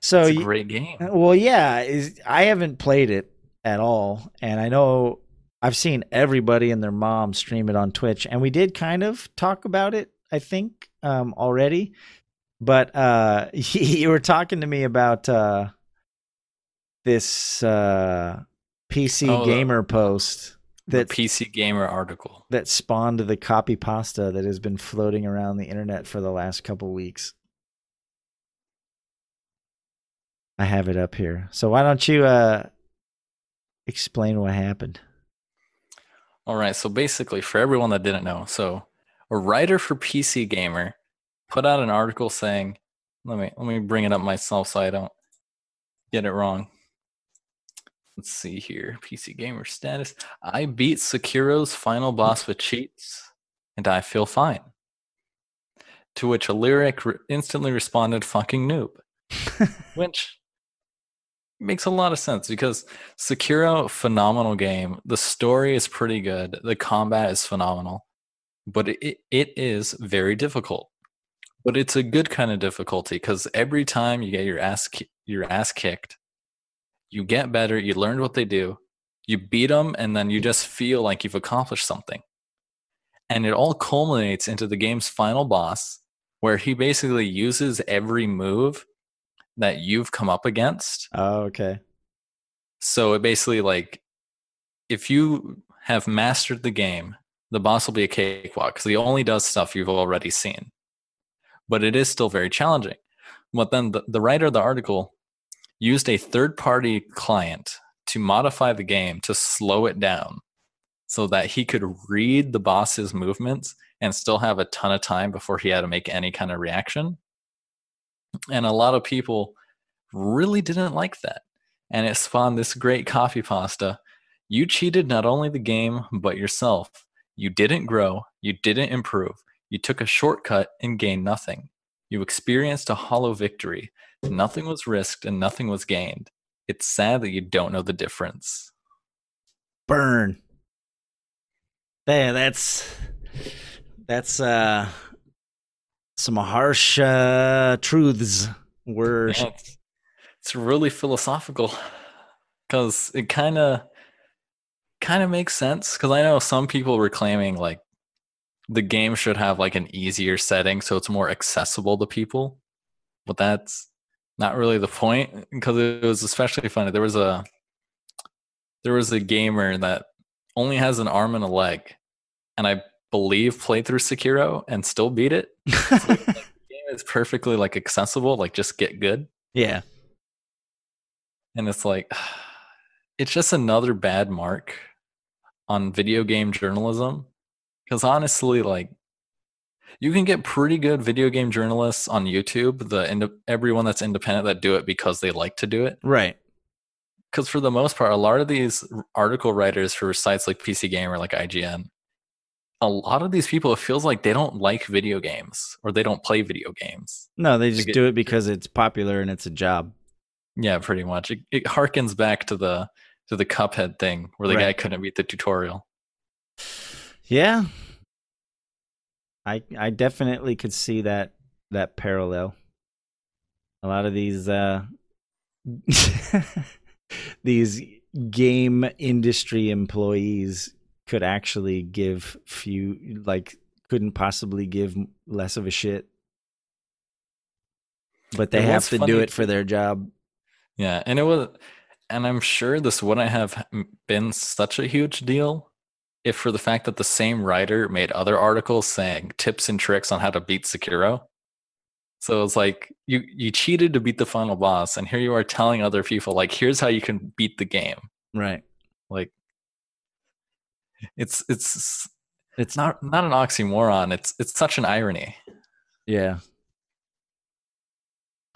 B: So
C: It's a great game.
B: Well, yeah, is I haven't played it at all, and I know I've seen everybody and their mom stream it on Twitch, and we did kind of talk about it, I think, um, already. But uh, you were talking to me about uh, this uh, PC
C: Oh, the-
B: gamer post
C: The
B: that
C: PC Gamer article.
B: that spawned the copy pasta that has been floating around the internet for the last couple weeks. I have it up here. So why don't you uh explain what happened?
C: All right, so basically, for everyone that didn't know, so a writer for PC Gamer put out an article saying, "Let me let me bring it up myself so I don't get it wrong." Let's see here, PC Gamer status. I beat Sekiro's final boss with cheats, and I feel fine. To which a lyric re- instantly responded, "Fucking noob," which makes a lot of sense because Sekiro, phenomenal game. The story is pretty good. The combat is phenomenal, but it, it is very difficult. But it's a good kind of difficulty because every time you get your ass your ass kicked, you get better. You learn what they do. You beat them, and then you just feel like you've accomplished something. And it all culminates into the game's final boss, where he basically uses every move that you've come up against
B: Oh, okay.
C: so it basically like if you have mastered the game, the boss will be a cakewalk because he only does stuff you've already seen. But it is still very challenging. But then the, the writer of the article used a third party client to modify the game to slow it down so that he could read the boss's movements and still have a ton of time before he had to make any kind of reaction. And a lot of people really didn't like that and it spawned this great copy pasta. You cheated not only the game, but yourself. You didn't grow, you didn't improve, you took a shortcut and gained nothing. You experienced a hollow victory. Nothing was risked and nothing was gained. It's sad that you don't know the difference.
B: Burn. Yeah, that's that's uh some harsh uh truths were
C: Yeah, it's, it's really philosophical because it kind of kind of makes sense because i know some people were claiming like the game should have like an easier setting so it's more accessible to people but that's not really the point because it was especially funny there was a there was a gamer that only has an arm and a leg and i believe played through sekiro and still beat it so, like, game is perfectly like accessible like just get good
B: yeah.
C: and it's like it's just another bad mark on video game journalism because honestly like you can get pretty good video game journalists on youtube the ind- everyone that's independent that do it because they like to do it
B: Right.
C: because for the most part a lot of these article writers for sites like pc gamer like ign a lot of these people it feels like they don't like video games or they don't play video games
B: No, they just
C: it-
B: do it because it's popular and it's a job.
C: yeah pretty much it, it harkens back to the to the cuphead thing where the
B: Right.
C: guy couldn't beat the tutorial
B: Yeah. I I definitely could see that that parallel. A lot of these uh these game industry employees could actually give few like couldn't possibly give less of a shit. But they
C: It
B: have to
C: funny
B: do it for their job.
C: Yeah, and it was and I'm sure this wouldn't have been such a huge deal if for the fact that the same writer made other articles saying tips and tricks on how to beat Sekiro. So it's like you you cheated to beat the final boss, and here you are telling other people like, here's how you can beat the game.
B: Right.
C: Like it's it's
B: It's
C: not not an oxymoron. It's it's such an irony.
B: Yeah.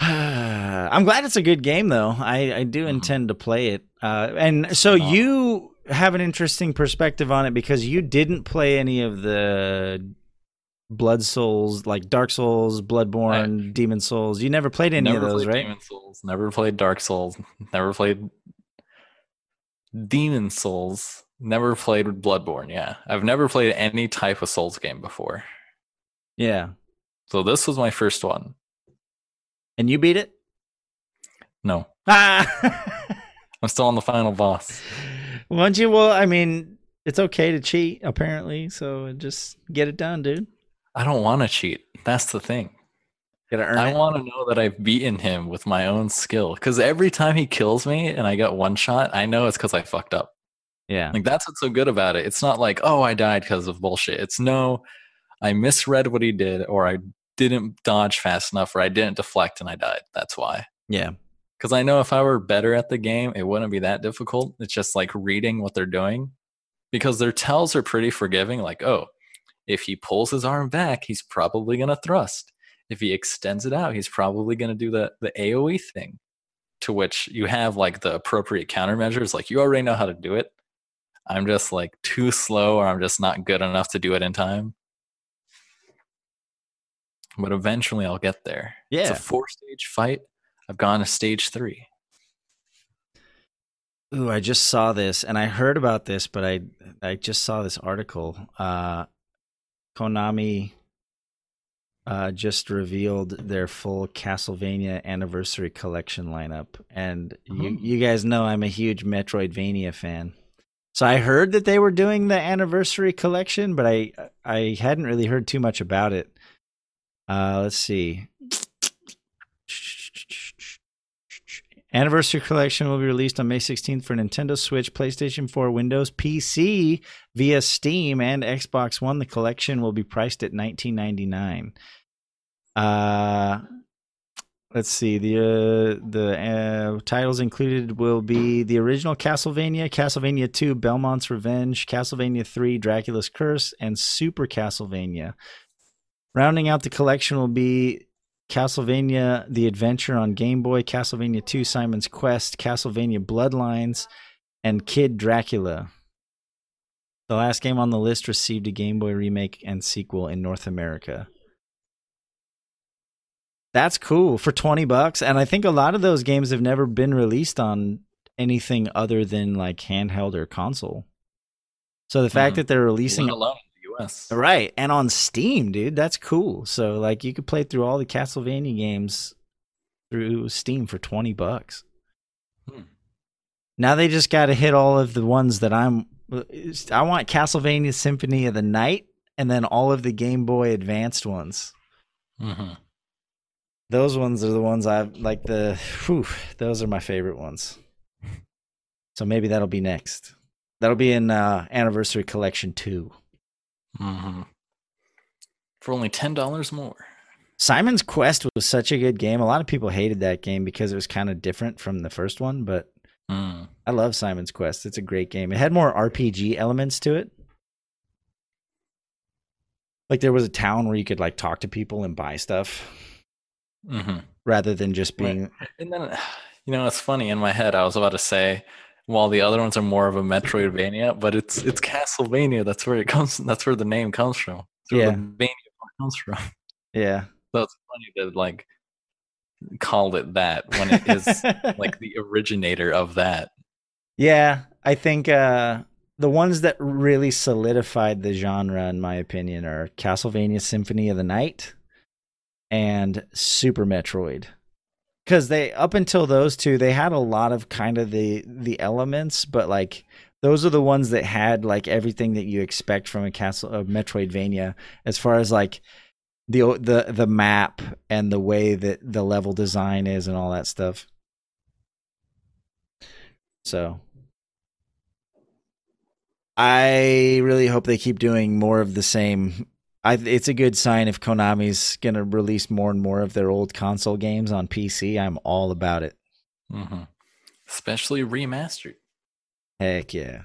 B: I'm glad it's a good game though. I, I do
C: Mhm.
B: intend to play it. Uh, and so you have an interesting perspective on it because you didn't play any of the Blood Souls, like Dark Souls, Bloodborne, Demon Souls. You never played any
C: never
B: of those,
C: played
B: right?
C: Demon Souls. Never played Dark Souls. Never played Demon Souls. Never played with Bloodborne. Yeah, I've never played any type of Souls game before.
B: Yeah.
C: So this was my first one.
B: And you beat it?
C: No,
B: Ah!
C: I'm still on the final boss.
B: Once you, well, I mean, it's okay to cheat, apparently. So just get it done, dude.
C: I don't want to cheat. That's the thing. I want to know that I've beaten him with my own skill. Because every time he kills me and I get one shot, I know it's because I fucked up.
B: Yeah.
C: Like that's what's so good about it. It's not like, oh, I died because of bullshit. It's no, I misread what he did, or I didn't dodge fast enough, or I didn't deflect and I died. That's why.
B: Yeah.
C: Because I know if I were better at the game, it wouldn't be that difficult. It's just like reading what they're doing. Because their tells are pretty forgiving. Like, oh, if he pulls his arm back, he's probably going to thrust. If he extends it out, he's probably going to do the, the AoE thing. To which you have like the appropriate countermeasures. Like, you already know how to do it. I'm just like too slow, or I'm just not good enough to do it in time. But eventually I'll get there. It's
B: Yeah.
C: a four stage fight. I've gone to stage three.
B: Ooh, I just saw this and I heard about this, but I I just saw this article. Uh Konami uh just revealed their full Castlevania anniversary collection lineup. And you
C: Mhm.
B: you guys know I'm a huge Metroidvania fan. So I heard that they were doing the anniversary collection, but I I hadn't really heard too much about it. Uh let's see. Anniversary Collection will be released on May 16th for Nintendo Switch, PlayStation 4, Windows, PC via Steam, and Xbox One. The collection will be priced at 19.99. Uh, let's see. The uh, the uh, titles included will be the original Castlevania, Castlevania 2, Belmont's Revenge, Castlevania 3, Dracula's Curse, and Super Castlevania. Rounding out the collection will be Castlevania The Adventure on Game Boy, Castlevania 2 Simon's Quest, Castlevania Bloodlines, and Kid Dracula. The last game on the list received a Game Boy remake and sequel in North America. That's cool for 20 bucks and I think a lot of those games have never been released on anything other than like handheld or console. So the fact
C: Mhm.
B: that they're releasing
C: Let alone in the US.
B: Right. And on Steam, dude, that's cool. So like you could play through all the Castlevania games through Steam for 20 bucks.
C: Hmm.
B: Now they just got to hit all of the ones that I'm I want Castlevania Symphony of the Night and then all of the Game Boy Advanced ones.
C: hmm
B: Those ones are the ones I've like the whew, those are my favorite ones. So maybe that'll be next. That'll be in uh Anniversary Collection 2.
C: hmm For only ten dollars more.
B: Simon's Quest was such a good game. A lot of people hated that game because it was kind of different from the first one, but
C: Mm.
B: I love Simon's Quest. It's a great game. It had more RPG elements to it. Like there was a town where you could like talk to people and buy stuff
C: hmm
B: rather than just being
C: And then, you know, it's funny. In my head, I was about to say, while the other ones are more of a Metroidvania, but it's it's Castlevania. That's where it comes. That's where the name comes from.
B: Yeah.
C: Vania comes from.
B: yeah.
C: So it's funny to like call it that when it is like the originator of that.
B: Yeah, I think uh the ones that really solidified the genre in my opinion are Castlevania Symphony of the Night and Super Metroid. Cuz they up until those two they had a lot of kind of the the elements but like those are the ones that had like everything that you expect from a castle of Metroidvania as far as like the the the map and the way that the level design is and all that stuff. So I really hope they keep doing more of the same. I, it's a good sign if Konami's going to release more and more of their old console games on PC. I'm all about it.
C: Mm-hmm. Especially remastered.
B: Heck yeah.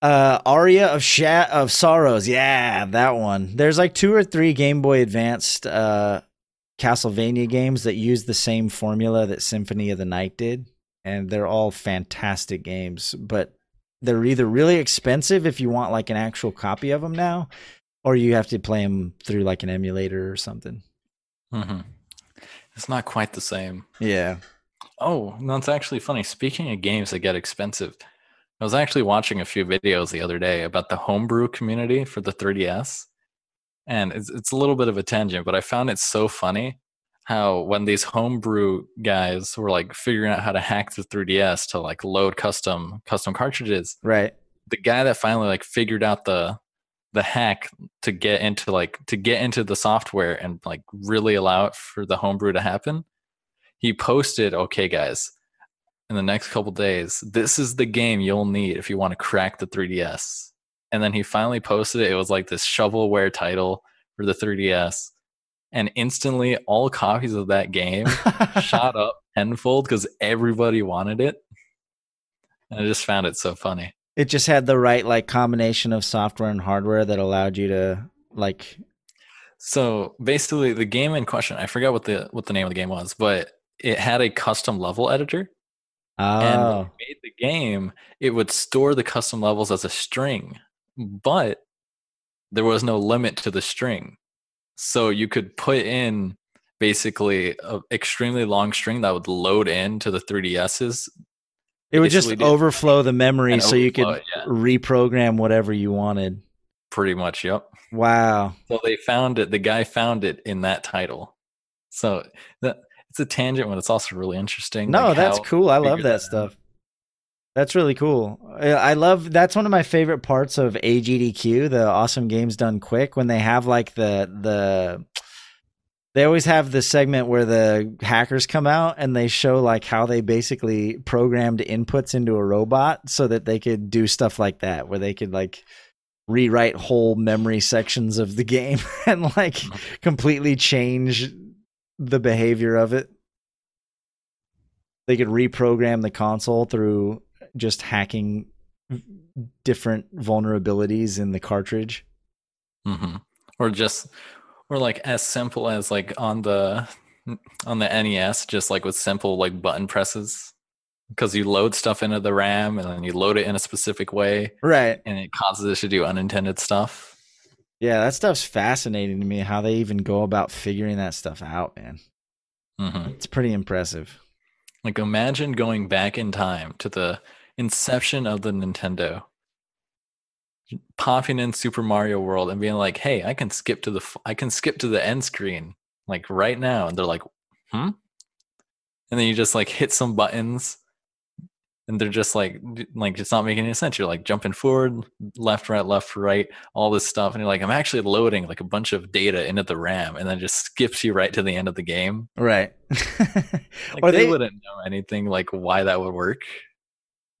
B: Uh, Aria of Shat of Sorrows. Yeah, that one. There's like two or three Game Boy Advanced uh, Castlevania games that use the same formula that Symphony of the Night did, and they're all fantastic games. But they're either really expensive if you want like an actual copy of them now, or you have to play them through like an emulator or something.
C: Mm-hmm. It's not quite the same.
B: Yeah.
C: Oh, no, it's actually funny. Speaking of games that get expensive, I was actually watching a few videos the other day about the homebrew community for the 3DS. And it's, it's a little bit of a tangent, but I found it so funny how when these homebrew guys were like figuring out how to hack the 3DS to like load custom custom cartridges,
B: Right.
C: the guy that finally like figured out the the hack to get into like to get into the software and like really allow it for the homebrew to happen he posted okay guys in the next couple days this is the game you'll need if you want to crack the 3ds and then he finally posted it. It was like this shovelware title for the 3ds and instantly all copies of that game shot up tenfold because everybody wanted it and i just found it so funny
B: It just had the right like combination of software and hardware that allowed you to like
C: So basically, the game in question, I forgot what the what the name of the game was, but it had a custom level editor. And when
B: oh
C: you made the game, it would store the custom levels as a string, but there was no limit to the string. So you could put in basically an extremely long string that would load into the 3DS's
B: it would just overflow the memory so you could
C: it, yeah,
B: reprogram whatever you wanted.
C: pretty much. Yep.
B: Wow.
C: So they found it. The guy found it in that title. So that it's a tangent, but it's also really interesting.
B: No,
C: like,
B: that's cool. I love that
C: that
B: stuff. That's really cool. I love that's one of my favorite parts of AGDQ, the awesome games done quick when they have like the the they always have the segment where the hackers come out and they show like how they basically programmed inputs into a robot so that they could do stuff like that where they could like rewrite whole memory sections of the game and like mm-hmm. completely change the behavior of it they could reprogram the console through just hacking different vulnerabilities in the cartridge.
C: hmm Or just, or like as simple as like on the on the NES, just like with simple like button presses, because you load stuff into the RAM and then you load it in a specific way,
B: Right.
C: and it causes it to do unintended stuff.
B: Yeah, that stuff's fascinating to me how they even go about figuring that stuff out, man.
C: hmm
B: It's pretty impressive.
C: Like imagine going back in time to the inception of the Nintendo, popping in Super Mario World and being like, "Hey, I can skip to the f- I can skip to the end screen like right now," and they're like, "Hmm," and then you just like hit some buttons, and they're just like like it's not making any sense. You're like jumping forward, left, right, left, right, all this stuff, and you're like, "I'm actually loading like a bunch of data into the RAM," and then just skips you right to the end of the game.
B: Right.
C: Like
B: Or
C: they,
B: they-
C: wouldn't know anything like why that would work.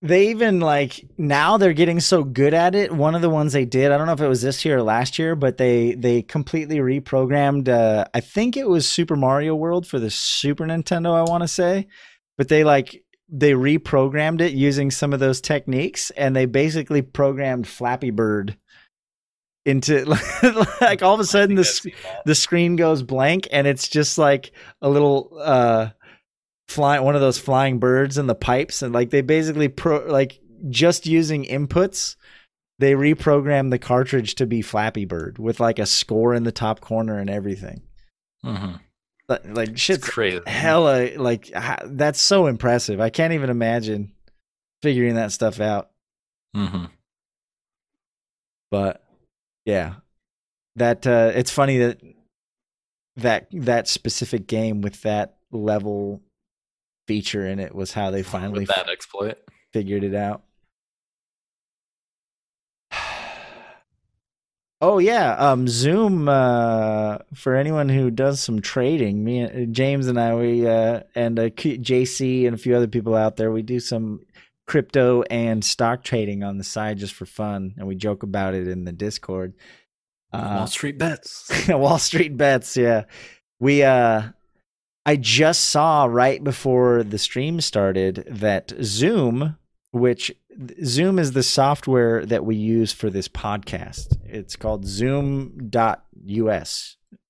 B: They even like now they're getting so good at it. One of the ones they did i don't know if it was this year or last year but they they completely reprogrammed uh i think it was super mario world for the super nintendo i want to say. But they like they reprogrammed it using some of those techniques and they basically programmed flappy bird into like all of a sudden the, the screen goes blank and it's just like a little uh flying one of those flying birds in the pipes and like they basically pro like just using inputs they reprogrammed the cartridge to be flappy bird with like a score in the top corner and everything.
C: Hmm
B: But, like
C: It's
B: shit's
C: crazy.
B: hella like ha- that's so impressive. I can't even imagine figuring that stuff out.
C: Hmm
B: but yeah. That uh it's funny that that that specific game with that level feature in it was how they finally
C: With that exploit.
B: figured it out Oh yeah, um, Zoom. Uh, for anyone who does some trading, me, and James, and I, we uh, and uh, JC and a few other people out there, we do some crypto and stock trading on the side just for fun, and we joke about it in the Discord.
C: Wall Street bets.
B: Wall Street bets, yeah. We uh I just saw right before the stream started that Zoom, which Zoom is the software that we use for this podcast. It's called zoom.us.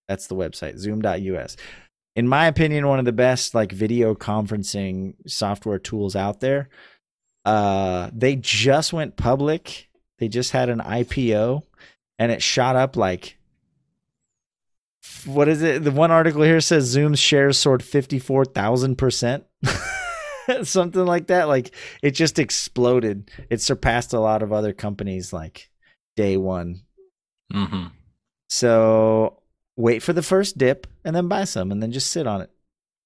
B: That's the website, zoom.us. In my opinion, one of the best like video conferencing software tools out there. Uh they just went public. They just had an IPO and it shot up like what is it? The one article here says Zoom's shares soared 54,000%. Something like that. Like it just exploded. It surpassed a lot of other companies like day one.
C: hmm
B: So wait for the first dip and then buy some and then just sit on it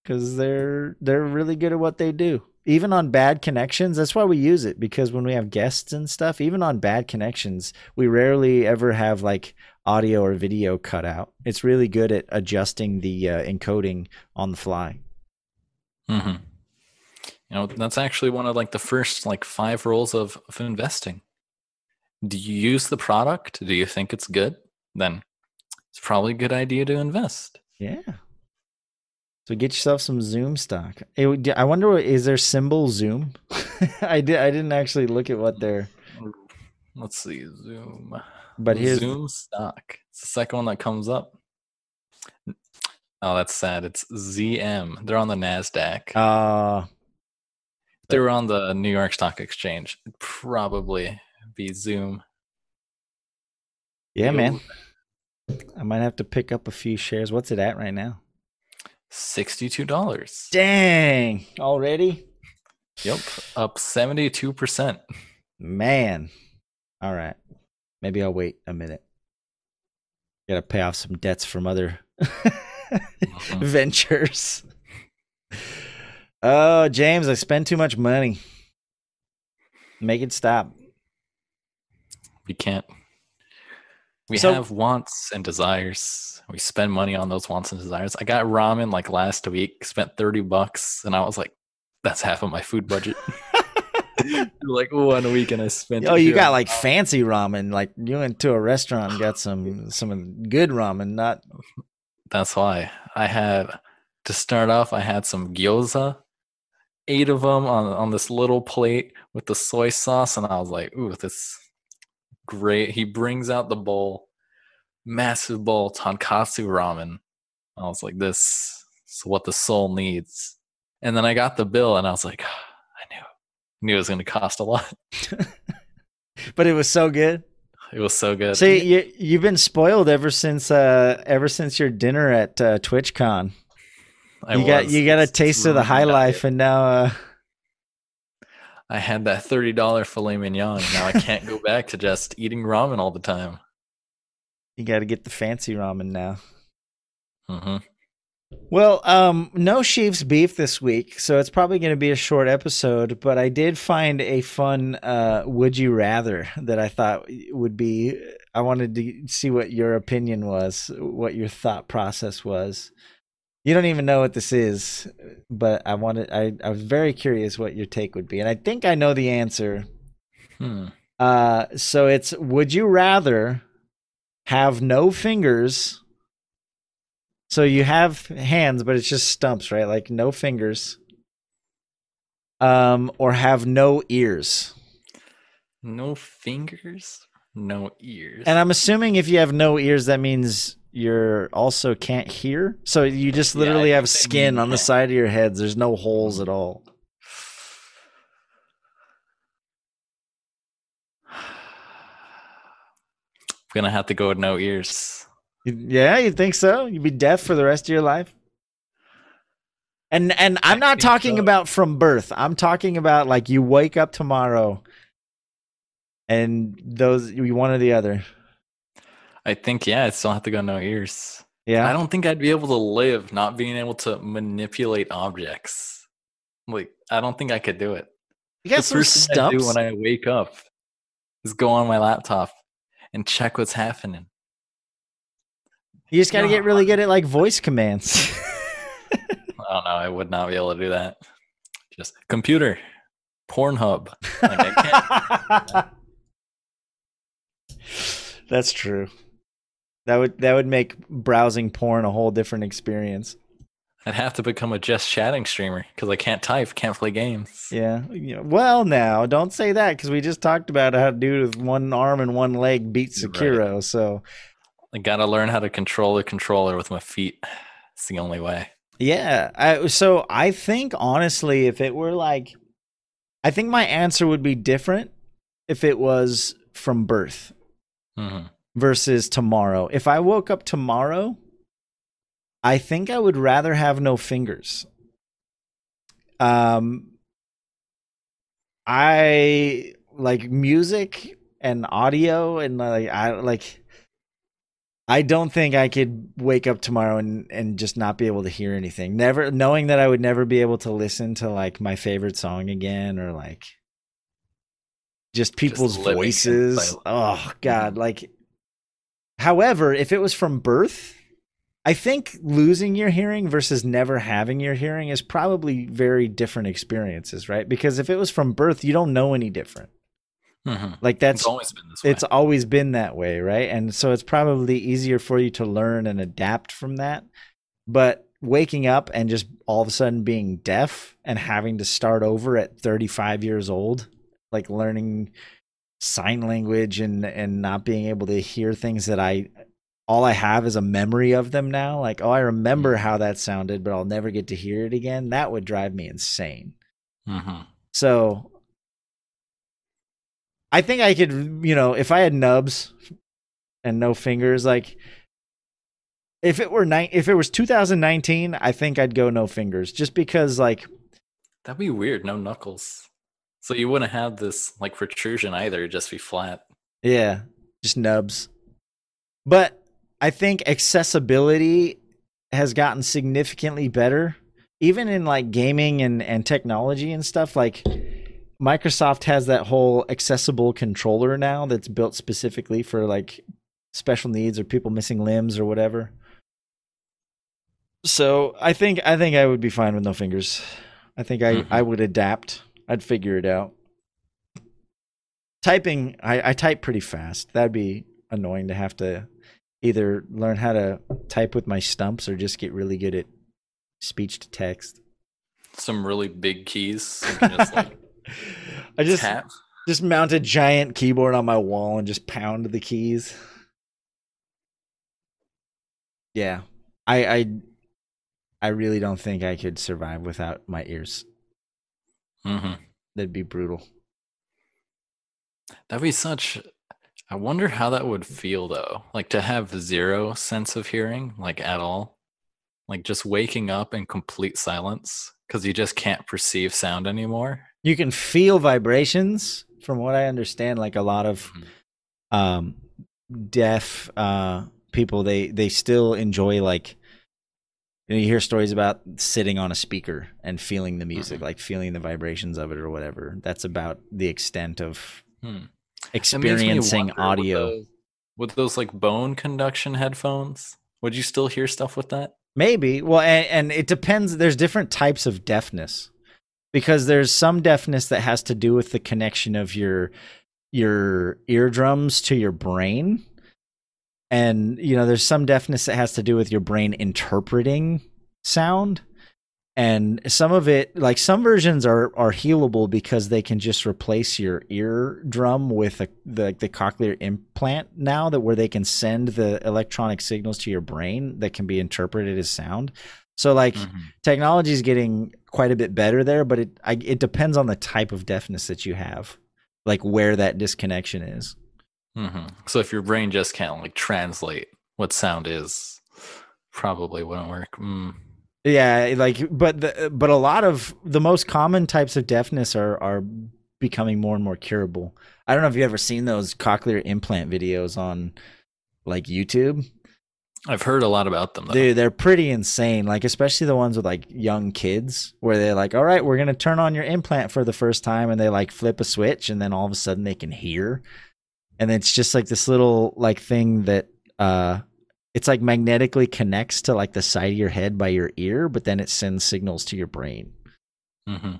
B: because they're they're really good at what they do. Even on bad connections, that's why we use it because when we have guests and stuff, even on bad connections, we rarely ever have like audio or video cut out. It's really good at adjusting the uh, encoding on the fly.
C: Mm-hmm. You know, that's actually one of like the first like five rules of, of investing. Do you use the product? Do you think it's good? Then it's probably a good idea to invest.
B: Yeah. So get yourself some Zoom stock. It I wonder, is there symbol Zoom? I did. I didn't actually look at what they're.
C: Let's see, Zoom.
B: But here's
C: Zoom stock. It's the second one that comes up. Oh, that's sad. It's ZM. They're on the Nasdaq.
B: uh
C: they were on the New York Stock Exchange, it'd probably be Zoom.
B: yeah,
C: Yo.
B: man. I might have to pick up a few shares. What's it at right now?
C: Sixty-two dollars.
B: Dang! Already,
C: Yep, up seventy-two percent.
B: man. All right, maybe I'll wait a minute. Got to pay off some debts from other ventures. Oh, James, I spend too much money. Make it stop.
C: We can't. We
B: So-
C: have wants and desires. We spend money on those wants and desires. I got ramen like last week, spent 30 bucks, and I was like, that's half of my food budget. like one week and I spent
B: Oh, you got like fancy ramen. Like you went to a restaurant and got some some good ramen, not
C: That's why I had to start off. I had some gyoza, eight of them on on this little plate with the soy sauce, and I was like, "Ooh, this great." He brings out the bowl, massive bowl tonkatsu ramen. I was like, "This is what the soul needs." And then I got the bill, and I was like, "I knew, it was going to cost a lot."
B: but it was so good.
C: It was so good.
B: See, you you've been spoiled ever since uh ever since your dinner at uh, TwitchCon.
C: I
B: you got you got a
C: it's
B: taste of the high life, and now uh,
C: I had that thirty dollar filet mignon. Now I can't go back to just eating ramen all the time.
B: you got to get the fancy ramen now.
C: hmm
B: Well, um, no Sheaves beef this week, so it's probably going to be a short episode. But I did find a fun uh, "Would you rather" that I thought would be. I wanted to see what your opinion was, what your thought process was. You don't even know what this is, but I wanted. I I was very curious what your take would be, and I think I know the answer.
C: Hmm.
B: Uh, so it's: Would you rather have no fingers? So you have hands, but it's just stumps, right? Like no fingers. Um, or have no ears.
C: No fingers, no ears.
B: And I'm assuming if you have no ears, that means you're also can't hear. So you just literally
C: I
B: have skin on the side of your heads. There's no holes at all.
C: I'm gonna have to go with no ears.
B: Yeah, you think so? You'd be deaf for the rest of your life? And and I'm not talking
C: so.
B: about from birth. I'm talking about like you wake up tomorrow and those you one or the other.
C: I think yeah, I still have to go no ears.
B: Yeah.
C: I don't think I'd be able to live not being able to manipulate objects. Like I don't think I could do it.
B: you got
C: the
B: some
C: first thing I do when I wake up is go on my laptop and check what's happening.
B: You just got to
C: No.
B: get really good at like voice commands.
C: I don't know. I would not be able to do that. Just computer, Pornhub. Like,
B: That's true. That would that would make browsing porn a whole different experience.
C: I'd have to become a just chatting streamer because I can't type, can't play games.
B: Yeah. You well, now don't say that because we just talked about how a dude with one arm and one leg beat
C: You're right.
B: Sekiro. So
C: I gotta learn how to control the controller with my feet. It's the only way.
B: yeah. I, so I think honestly, if it were like, I think my answer would be different if it was from birth
C: hmm
B: versus tomorrow. If I woke up tomorrow, I think I would rather have no fingers. Um I like music and audio and like I like I don't think I could wake up tomorrow and and just not be able to hear anything. Never knowing that I would never be able to listen to like my favorite song again or like just people's
C: in
B: voices. Oh god, like however, if it was from birth, I think losing your hearing versus never having your hearing is probably very different experiences, right? Because if it was from birth, you don't know any different.
C: Hmm
B: Like that's
C: it's always been this way.
B: it's always been that way, right? And so it's probably easier for you to learn and adapt from that. But waking up and just all of a sudden being deaf and having to start over at 35 years old, like learning sign language and and not being able to hear things that I all I have is a memory of them now. Like, oh, I remember how that sounded, but I'll never get to hear it again. That would drive me insane.
C: hmm
B: So I think I could, you know, if I had nubs and no fingers, like if it were ni- if it was 2019, I think I'd go no fingers, just because like
C: That'd be weird. No knuckles. So you wouldn't have this like protrusion either. It'd just be flat.
B: yeah, just nubs. But I think accessibility has gotten significantly better, even in like gaming and and technology and stuff. Like Microsoft has that whole accessible controller now that's built specifically for like special needs or people missing limbs or whatever. So I think I think I would be fine with no fingers. I think I,
C: Mhm.
B: I would adapt. I'd figure it out. Typing, I, I type pretty fast. That'd be annoying to have to either learn how to type with my stumps or just get really good at speech to text.
C: Some really big keys. So just like
B: I just
C: tap.
B: just mount a giant keyboard on my wall and just pound the keys. Yeah. I I I really don't think I could survive without my ears.
C: Mm-hmm.
B: That'd be brutal.
C: That'd be such. I wonder how that would feel though. Like to have zero sense of hearing, like at all. Like just waking up in complete silence because you just can't perceive sound anymore.
B: You can feel vibrations from what I understand like a lot of
C: Mhm.
B: um deaf uh people they they still enjoy like you, know, you hear stories about sitting on a speaker and feeling the music
C: Mhm.
B: like feeling the vibrations of it or whatever that's about the extent of
C: Hmm. It makes me
B: experiencing
C: wonder with
B: audio
C: those- With those like bone conduction headphones, would you still hear stuff with that?
B: maybe well and, and it depends there's different types of deafness because there's some deafness that has to do with the connection of your your eardrums to your brain. And you know there's some deafness that has to do with your brain interpreting sound. And some of it like some versions are are healable because they can just replace your eardrum with a, the the cochlear implant now that where they can send the electronic signals to your brain that can be interpreted as sound so like
C: Mhm.
B: technology is getting quite a bit better there but it I, it depends on the type of deafness that you have like where that disconnection is
C: hmm So if your brain just can't like translate what sound is, probably wouldn't work. Mm.
B: Yeah, like but the, but a lot of the most common types of deafness are are becoming more and more curable. I don't know if you've ever seen those cochlear implant videos on like YouTube.
C: I've heard a lot about them though.
B: Dude, they're pretty insane. Like especially the ones with like young kids where they're like, "All right, we're going to turn on your implant for the first time." And they like flip a switch and then all of a sudden they can hear. And it's just like this little like thing that uh it's like magnetically connects to like the side of your head by your ear, but then it sends signals to your brain.
C: hmm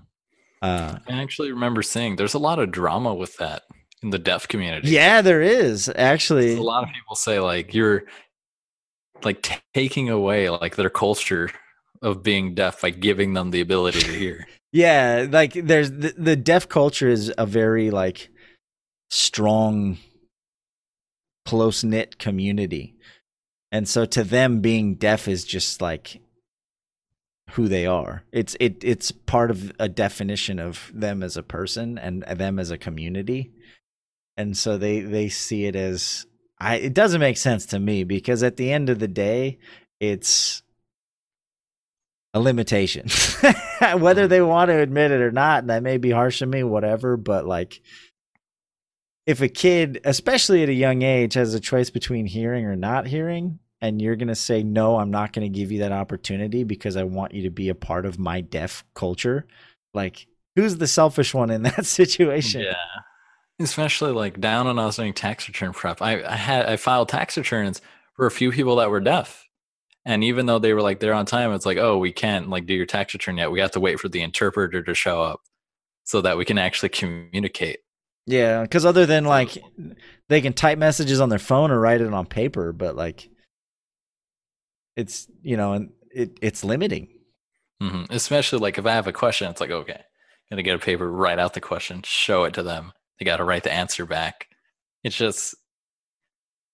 B: Uh,
C: I actually remember seeing there's a lot of drama with that in the deaf community.
B: yeah, there is actually.
C: a lot of people say like you're like t- taking away like their culture of being deaf by giving them the ability to hear.
B: Yeah, like there's the, the deaf culture is a very like strong, close knit community, and so to them, being deaf is just like who they are. It's it it's part of a definition of them as a person and them as a community, and so they they see it as I. It doesn't make sense to me because at the end of the day, it's a limitation. Whether mm-hmm. they want to admit it or not, and that may be harsh on me, whatever, but like if a kid, especially at a young age, has a choice between hearing or not hearing, and you're going to say, no, I'm not going to give you that opportunity because I want you to be a part of my deaf culture, like, who's the selfish one in that situation?
C: Yeah. Especially like down when I was doing tax return prep, I, I had I filed tax returns for a few people that were deaf. And even though they were like there on time, it's like, oh, we can't like do your tax return yet. We have to wait for the interpreter to show up so that we can actually communicate.
B: Yeah, because other than like they can type messages on their phone or write it on paper, but like it's you know, and it it's limiting.
C: hmm Especially like if I have a question, it's like, okay, I'm gonna get a paper, write out the question, show it to them. They got to write the answer back. It's just,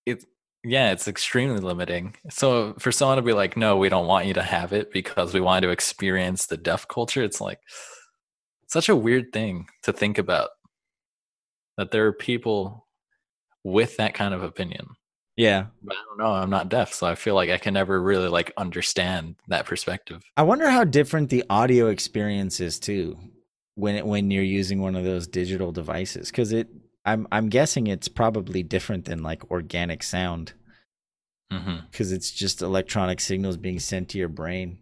C: it, yeah, it's extremely limiting. So for someone to be like, no, we don't want you to have it because we want to experience the deaf culture, it's like such a weird thing to think about that there are people with that kind of opinion.
B: Yeah,
C: But I don't know. I'm not deaf, so I feel like I can never really like understand that perspective.
B: I wonder how different the audio experience is too when it, when you're using one of those digital devices because it. I'm I'm guessing it's probably different than like organic sound
C: mm-hmm.
B: because it's just electronic signals being sent to your brain.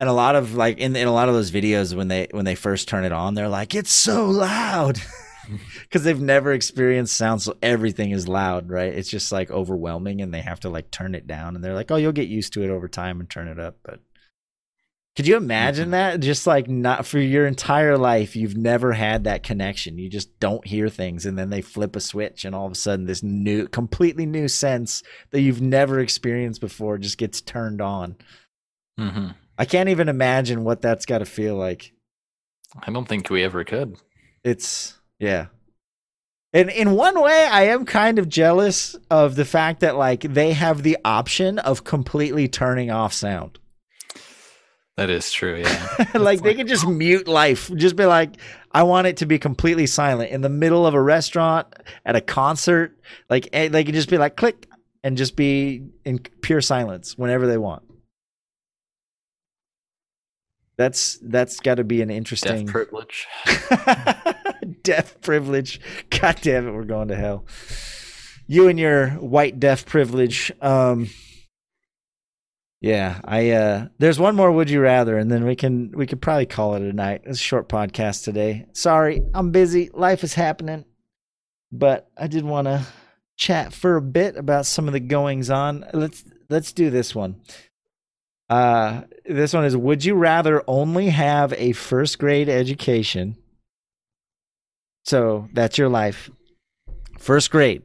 B: And a lot of like in in a lot of those videos when they when they first turn it on, they're like, "It's so loud," because they've never experienced sound, so everything is loud, right? It's just like overwhelming, and they have to like turn it down. And they're like, "Oh, you'll get used to it over time and turn it up." But could you imagine that? Just like not for your entire life, you've never had that connection. You just don't hear things, and then they flip a switch, and all of a sudden, this new, completely new sense that you've never experienced before just gets turned on.
C: hmm
B: I can't even imagine what that's got to feel like.
C: I don't think we ever could.
B: It's yeah. And in one way, I am kind of jealous of the fact that like they have the option of completely turning off sound.
C: That is true. Yeah.
B: like they could just mute life. Just be like, I want it to be completely silent in the middle of a restaurant, at a concert. Like eh, they could just be like click and just be in pure silence whenever they want. That's that's got to be an interesting
C: privilege.
B: deaf privilege. God damn it, we're going to hell. You and your white deaf privilege. Um Yeah, I uh there's one more would you rather and then we can we could probably call it a night. It's a short podcast today. Sorry, I'm busy. Life is happening. But I did want to chat for a bit about some of the goings on. Let's let's do this one. Uh this one is would you rather only have a first grade education so that's your life. First grade.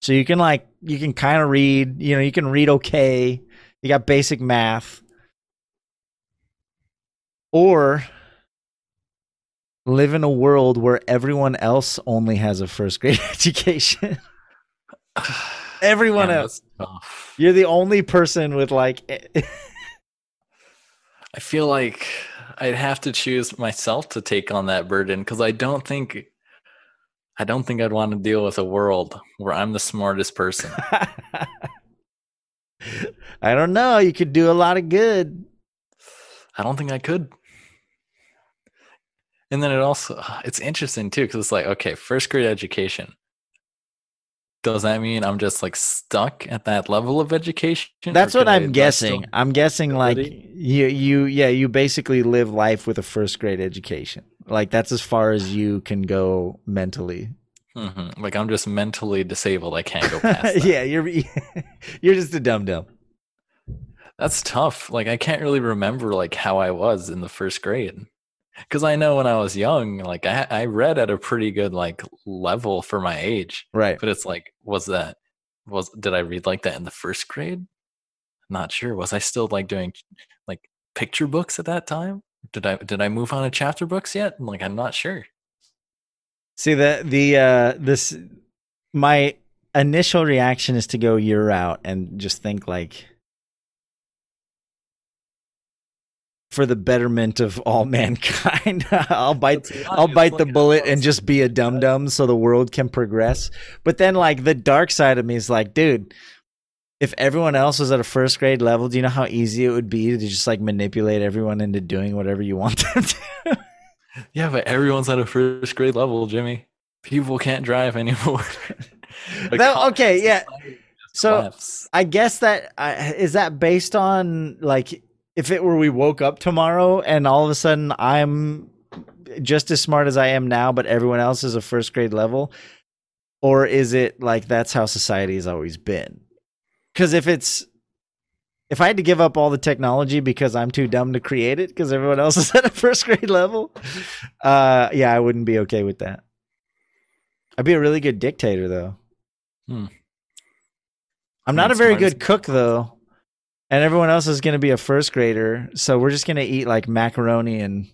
B: So you can like you can kind of read, you know, you can read okay. You got basic math. Or live in a world where everyone else only has a first grade education. everyone
C: Man,
B: else. You're the only person with like
C: I feel like I'd have to choose myself to take on that burden because I don't think I don't think I'd want to deal with a world where I'm the smartest person.
B: I don't know. You could do a lot of good.
C: I don't think I could. And then it also it's interesting too because it's like okay, first grade education. Does that mean I'm just like stuck at that level of education?
B: That's what I'm
C: I
B: guessing. I'm guessing like you you yeah, you basically live life with a first grade education. Like that's as far as you can go mentally.
C: Mhm. Like I'm just mentally disabled. I can't go past
B: yeah, you're you're just a dumb dum.
C: That's tough. Like I can't really remember like how I was in the first grade. Cuz I know when I was young, like I I read at a pretty good like level for my age.
B: Right.
C: But it's like was that was did I read like that in the first grade? Not sure. Was I still like doing like picture books at that time? Did I did I move on to chapter books yet? Like I'm not sure.
B: See the the uh this my initial reaction is to go year out and just think like for the betterment of all mankind I'll bite I'll bite the bullet and just be a dum dum so the world can progress. But then like the dark side of me is like, dude, if everyone else was at a first grade level, do you know how easy it would be to just like manipulate everyone into doing whatever you want them to?
C: Yeah, but everyone's at a first grade level, Jimmy. People can't drive anymore.
B: That- okay, yeah. So-
C: collapsed.
B: I guess that uh, is that based on like if it were we woke up tomorrow and all of a sudden I'm just as smart as I am now, but everyone else is a first grade level, or is it like that's how society has always been? Because if it's if I had to give up all the technology because I'm too dumb to create it because everyone else is at a first grade level, uh, yeah, I wouldn't be okay with that. I'd be a really good dictator though.
C: Hmm.
B: I'm not a very good cook though. And everyone else is going to be a first grader, so we're just going to eat like macaroni and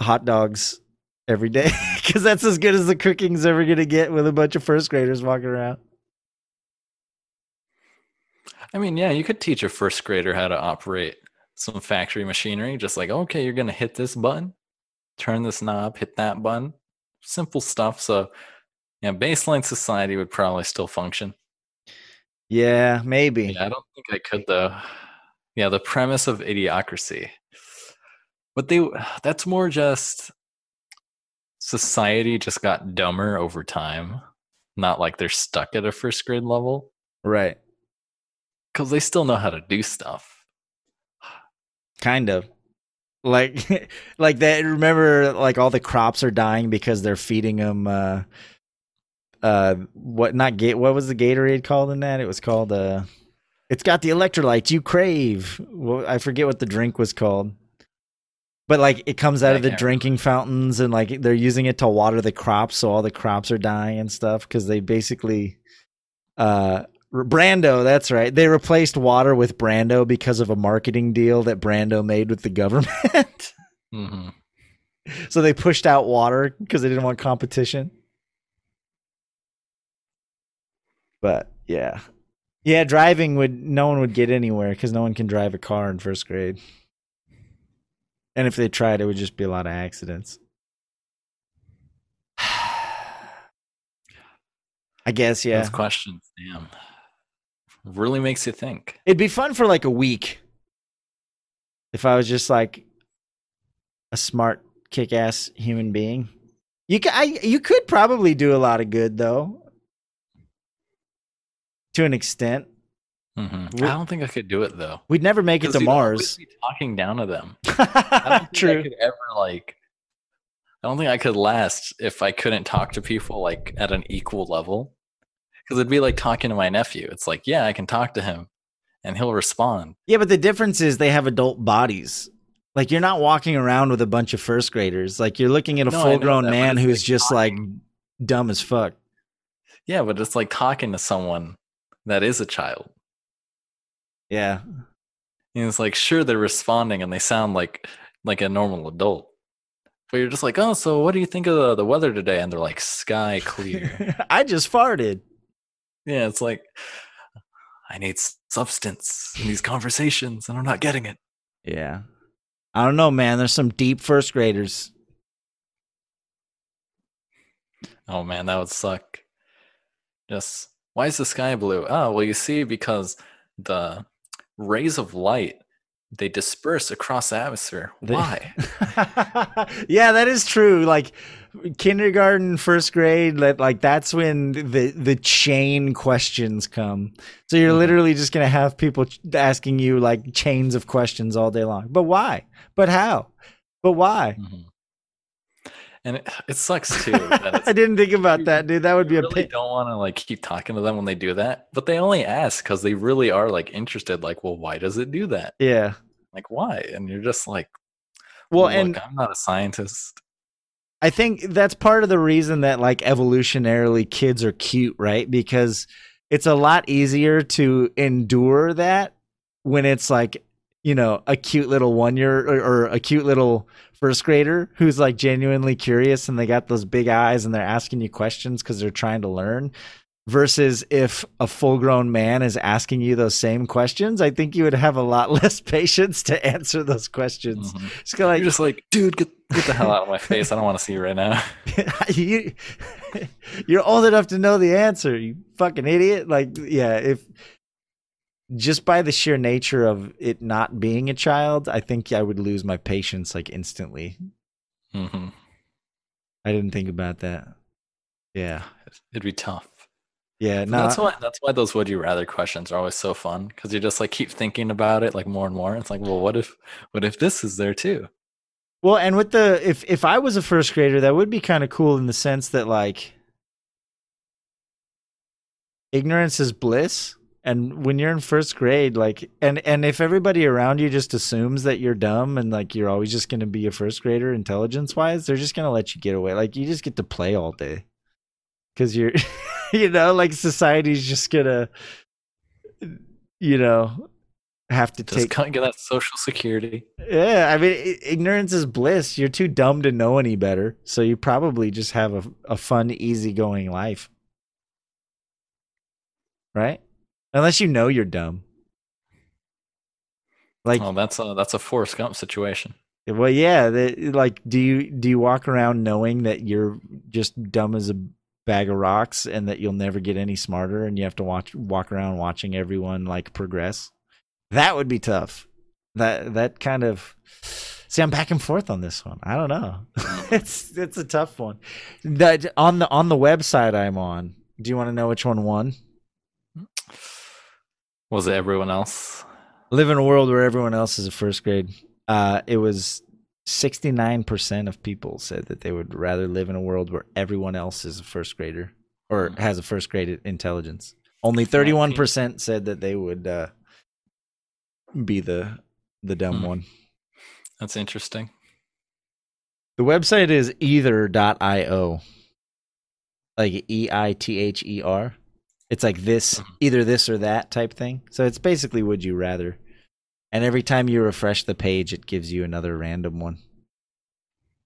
B: hot dogs every day cuz that's as good as the cooking's ever going to get with a bunch of first graders walking around.
C: I mean, yeah, you could teach a first grader how to operate some factory machinery. Just like, okay, you're gonna hit this button, turn this knob, hit that button. Simple stuff. So, yeah, baseline society would probably still function.
B: Yeah, maybe.
C: Yeah, I don't think I could though. Yeah, the premise of idiocracy. But they that's more just society just got dumber over time. Not like they're stuck at a first grade level.
B: Right.
C: Because they still know how to do stuff.
B: Kind of. Like like that remember like all the crops are dying because they're feeding them uh uh what not gate what was the Gatorade called in that? It was called uh it's got the electrolytes you crave. Well, I forget what the drink was called. But like it comes out
C: I
B: of the drinking fountains and like they're using it to water the crops so all the crops are dying and stuff cuz they basically uh Brawndo, that's right. They replaced water with Brawndo because of a marketing deal that Brawndo made with the government.
C: hmm
B: so they pushed out water because they didn't want competition. But yeah. Yeah, driving would no one would get anywhere because no one can drive a car in first grade. And if they tried, it would just be a lot of accidents. I guess, yeah.
C: Those questions, damn. Really makes you think.
B: It'd be fun for like a week if I was just like a smart, kick-ass human being. You ca I, you could probably do a lot of good though, to an extent.
C: hmm
B: We-
C: I don't think I could do it though.
B: We'd never make it to Mars.
C: be talking down to them. I don't think
B: True.
C: I could ever like. I don't think I could last if I couldn't talk to people like at an equal level. Because it'd be like talking to my nephew. It's like, yeah, I can talk to him, and he'll respond.
B: Yeah, but the difference is they have adult bodies. Like you're not walking around with a bunch of first graders. Like you're looking at a
C: No,
B: full-grown man who's
C: like
B: just like dumb as fuck.
C: Yeah, but it's like talking to someone that is a child.
B: Yeah.
C: And it's like, sure, they're responding and they sound like like a normal adult. But you're just like, oh, so what do you think of the, the weather today? And they're like, sky clear.
B: I just farted.
C: yeah, it's like, I need substance in these conversations and I'm not getting it.
B: Yeah. I don't know, man. There's some deep first graders.
C: Oh man, that would suck. Just, why is the sky blue? Oh, well, you see, because the rays of light they disperse across the atmosphere. Why?
B: yeah, that is true. Like kindergarten, first grade, like, that's when the the chain questions come. So you're
C: Mhm.
B: literally just gonna have people asking you like chains of questions all day long. But why? But how? But why?
C: Mhm. And it, it sucks too.
B: I didn't think about that, dude. That would be
C: you
B: a
C: really don't want to like keep talking to them when they do that, but they only ask because they really are like interested. Like, well, why does it do that?
B: Yeah.
C: Like, why? And you're just like,
B: Well,
C: look,
B: and
C: I'm not a scientist.
B: I think that's part of the reason that like evolutionarily kids are cute, right? Because it's a lot easier to endure that when it's like, you know, a cute little one year or, or a cute little first grader who's like genuinely curious and they got those big eyes and they're asking you questions because they're trying to learn. Versus if a full grown man is asking you those same questions, I think you would have a lot less patience to answer those questions.
C: Mhm.
B: Just like,
C: you're just like, dude, get get the hell out of my face. I don't want to see you right now.
B: you you're old enough to know the answer you fucking idiot like yeah if just by the sheer nature of it not being a child i think i would lose my patience like instantly
C: hmm
B: i didn't think about that yeah
C: It'd be tough.
B: yeah no
C: that's why that's why those would you rather questions are always so fun because you just like keep thinking about it like more and more. It's like, well, what if what if this is there too?
B: well and with the if if i was a first grader that would be kind of cool in the sense that like ignorance is bliss and when you're in first grade like and and if everybody around you just assumes that you're dumb and like you're always just going to be a first grader intelligence wise they're just going to let you get away like you just get to play all day cuz you're you know like society's just going to you know have to
C: Just
B: take
C: can't get that social security.
B: yeah, I mean, ignorance is bliss. You're too dumb to know any better, so you probably just have a a fun, easygoing life, right? Unless you know you're dumb. Like,
C: Oh, that's a that's a Forrest Gump situation.
B: well, yeah. The, like, do you do you walk around knowing that you're just dumb as a bag of rocks and that you'll never get any smarter, and you have to watch walk around watching everyone like progress? That would be tough. That that kind of see. I'm back and forth on this one. I don't know. it's it's a tough one. That on the on the website I'm on. Do you want to know which one won? Hmm?
C: Was it everyone else?
B: Live in a world where everyone else is a first grade. Uh, it was 69% of people said that they would rather live in a world where everyone else is a first grader or
C: Mhm.
B: has a first grade intelligence. Only 31% said that they would uh, be the the dumb
C: Hmm.
B: one.
C: That's interesting.
B: The website is either.io. Like E I T H E R. It's like this,
C: Mhm.
B: either this or that type thing. So it's basically would you rather. And every time you refresh the page, it gives you another random one.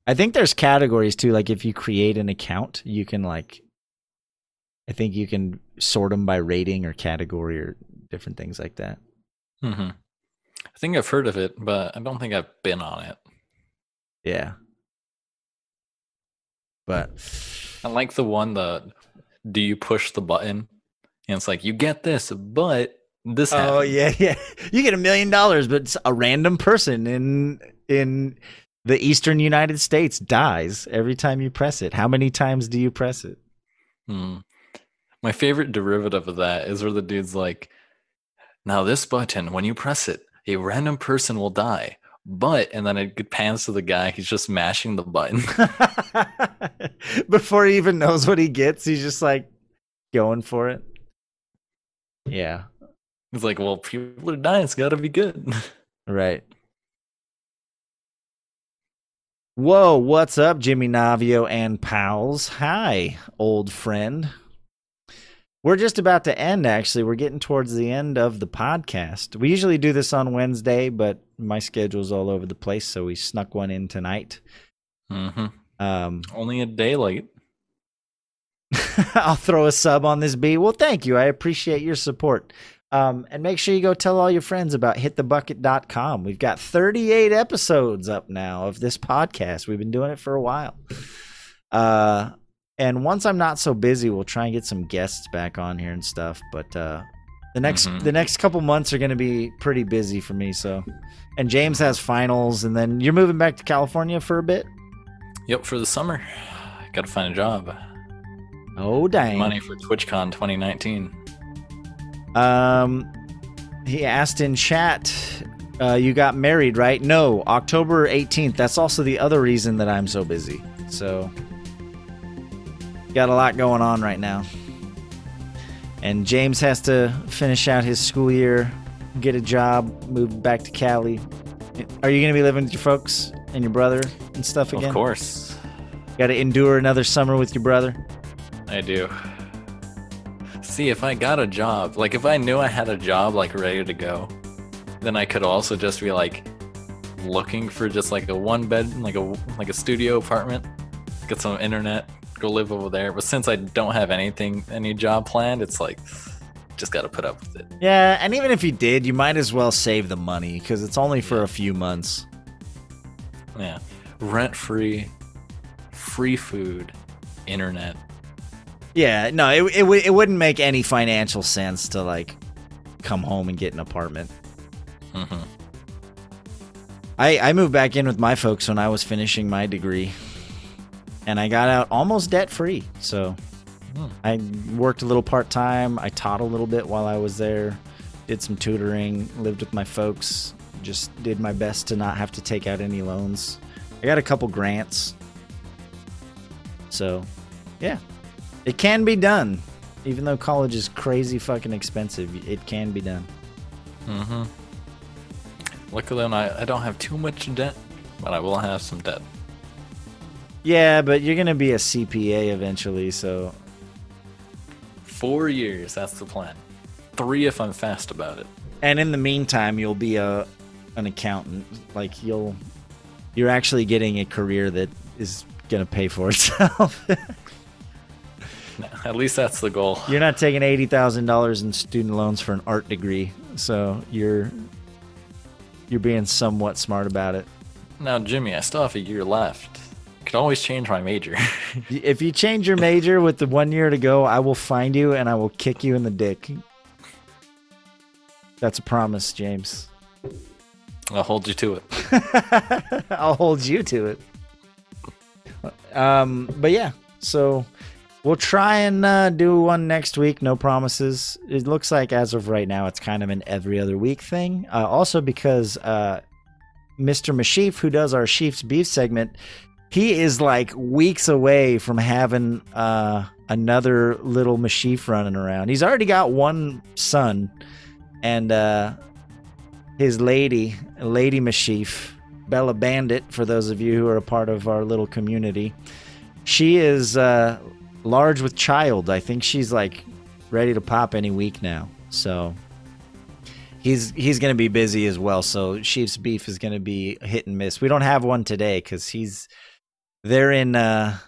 B: I think there's categories too. Like if you create an account, you can like, I think you can sort them by rating or category or different things like that.
C: hmm I think I've heard of it, but I don't think I've been on it.
B: Yeah. But
C: I like the one that do you push the button? And it's like you get this, but this
B: Oh
C: happens.
B: yeah, yeah. You get a million dollars, but a random person in in the eastern United States dies every time you press it. How many times do you press it?
C: Hmm. My favorite derivative of that is where the dude's like, now this button, when you press it, a random person will die. But, and then it pans to the guy, he's just mashing the button.
B: Before he even knows what he gets, he's just like going for it. Yeah,
C: It's like, well, people are dying, it's gotta be good.
B: right. Whoa, what's up, Jimmy Navio and pals? Hi, old friend. We're just about to end, actually. We're getting towards the end of the podcast. We usually do this on Wednesday, but my schedule's all over the place, so we snuck one in tonight.
C: hmm
B: Um,
C: Only a day late.
B: I'll throw a sub on this B. Well, thank you. I appreciate your support. Um, and make sure you go tell all your friends about hitthebucket.com. We've got 38 episodes up now of this podcast. We've been doing it for a while. Uh, and once I'm not so busy, we'll try and get some guests back on here and stuff. But uh, the next
C: Mhm.
B: the next couple months are going to be pretty busy for me. So, and James has finals, and then you're moving back to California for a bit.
C: Yep, for the summer. Gotta find a job.
B: Oh dang!
C: Money for TwitchCon 2019.
B: Um, he asked in chat, uh, "You got married, right?" No, October eighteenth. That's also the other reason that I'm so busy. So, got a lot going on right now. And James has to finish out his school year, get a job, move back to Cali. Are you going to be living with your folks and your brother and stuff again?
C: Of course,
B: Got to endure another summer with your brother?
C: I do. See, if I got a job, like if I knew I had a job like ready to go, then I could also just be like looking for just like a one bed, like a like a studio apartment, get some internet, go live over there. But since I don't have anything, any job planned, it's like just got to put up with it.
B: Yeah, and even if you did, you might as well save the money because it's only for a few months.
C: Yeah, rent free, free food, internet.
B: Yeah, no, it it, w- it wouldn't make any financial sense to like come home and get an apartment.
C: hmm
B: I I moved back in with my folks when I was finishing my degree, and I got out almost debt free. So
C: Hmm.
B: I worked a little part time. I taught a little bit while I was there. Did some tutoring. Lived with my folks. Just did my best to not have to take out any loans. I got a couple grants. So, yeah, it can be done. Even though college is crazy fucking expensive, it can be done.
C: Mm-hmm. Luckily, I, I don't have too much debt, but I will have some debt.
B: Yeah, but you're gonna be a CPA eventually, so
C: Four years, that's the plan. Three if I'm fast about it.
B: and in the meantime, you'll be a an accountant. Like you'll you're actually getting a career that is gonna pay for itself.
C: At least that's the goal.
B: you're not taking eighty thousand dollars in student loans for an art degree, so you're you're being somewhat smart about it.
C: Now, Jimmy, I still have a year left. Could always change my major.
B: If you change your major with the one year to go, I will find you and I will kick you in the dick. That's a promise, James.
C: I'll hold you to it.
B: I'll hold you to it. Um, but yeah, so we'll try and uh, do one next week. No promises. It looks like as of right now, it's kind of an every other week thing. Uh, also because uh, Mr. Mashif, who does our Chiefs Beef segment, he is like weeks away from having uh, another little Mashif running around. He's already got one son, and uh, his lady, Lady Mashif, Bella Bandit, for those of you who are a part of our little community. She is uh, large with child. I think she's like ready to pop any week now. So he's he's going to be busy as well. So Chief's beef is going to be hit and miss. We don't have one today because he's they're in uh,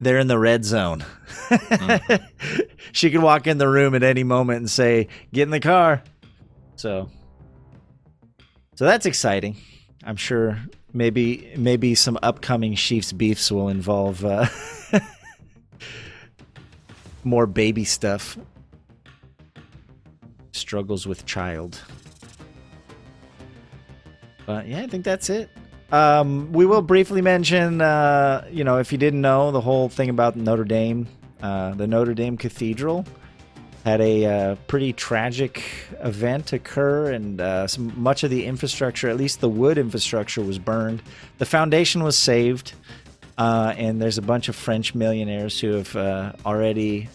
B: they're in the red zone. she could walk in the room at any moment and say, "Get in the car." So so that's exciting. I'm sure maybe maybe some upcoming Chiefs beefs will involve uh, more baby stuff. Struggles with child. But yeah, I think that's it. Um, we will briefly mention, uh, you know, if you didn't know, the whole thing about Notre Dame, uh, the Notre Dame Cathedral had a uh, pretty tragic event occur, and uh, some, much of the infrastructure, at least the wood infrastructure, was burned. The foundation was saved, uh, and there's a bunch of French millionaires who have uh, already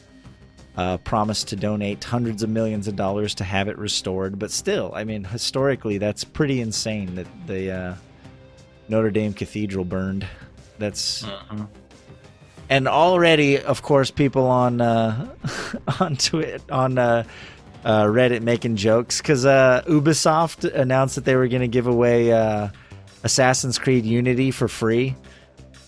B: uh, promised to donate hundreds of millions of dollars to have it restored. But still, I mean, historically, that's pretty insane that the uh, Notre Dame Cathedral burned. That's and already, of course, people on uh, on Twitter on uh, uh, Reddit making jokes because uh, Ubisoft announced that they were going to give away uh, Assassin's Creed Unity for free,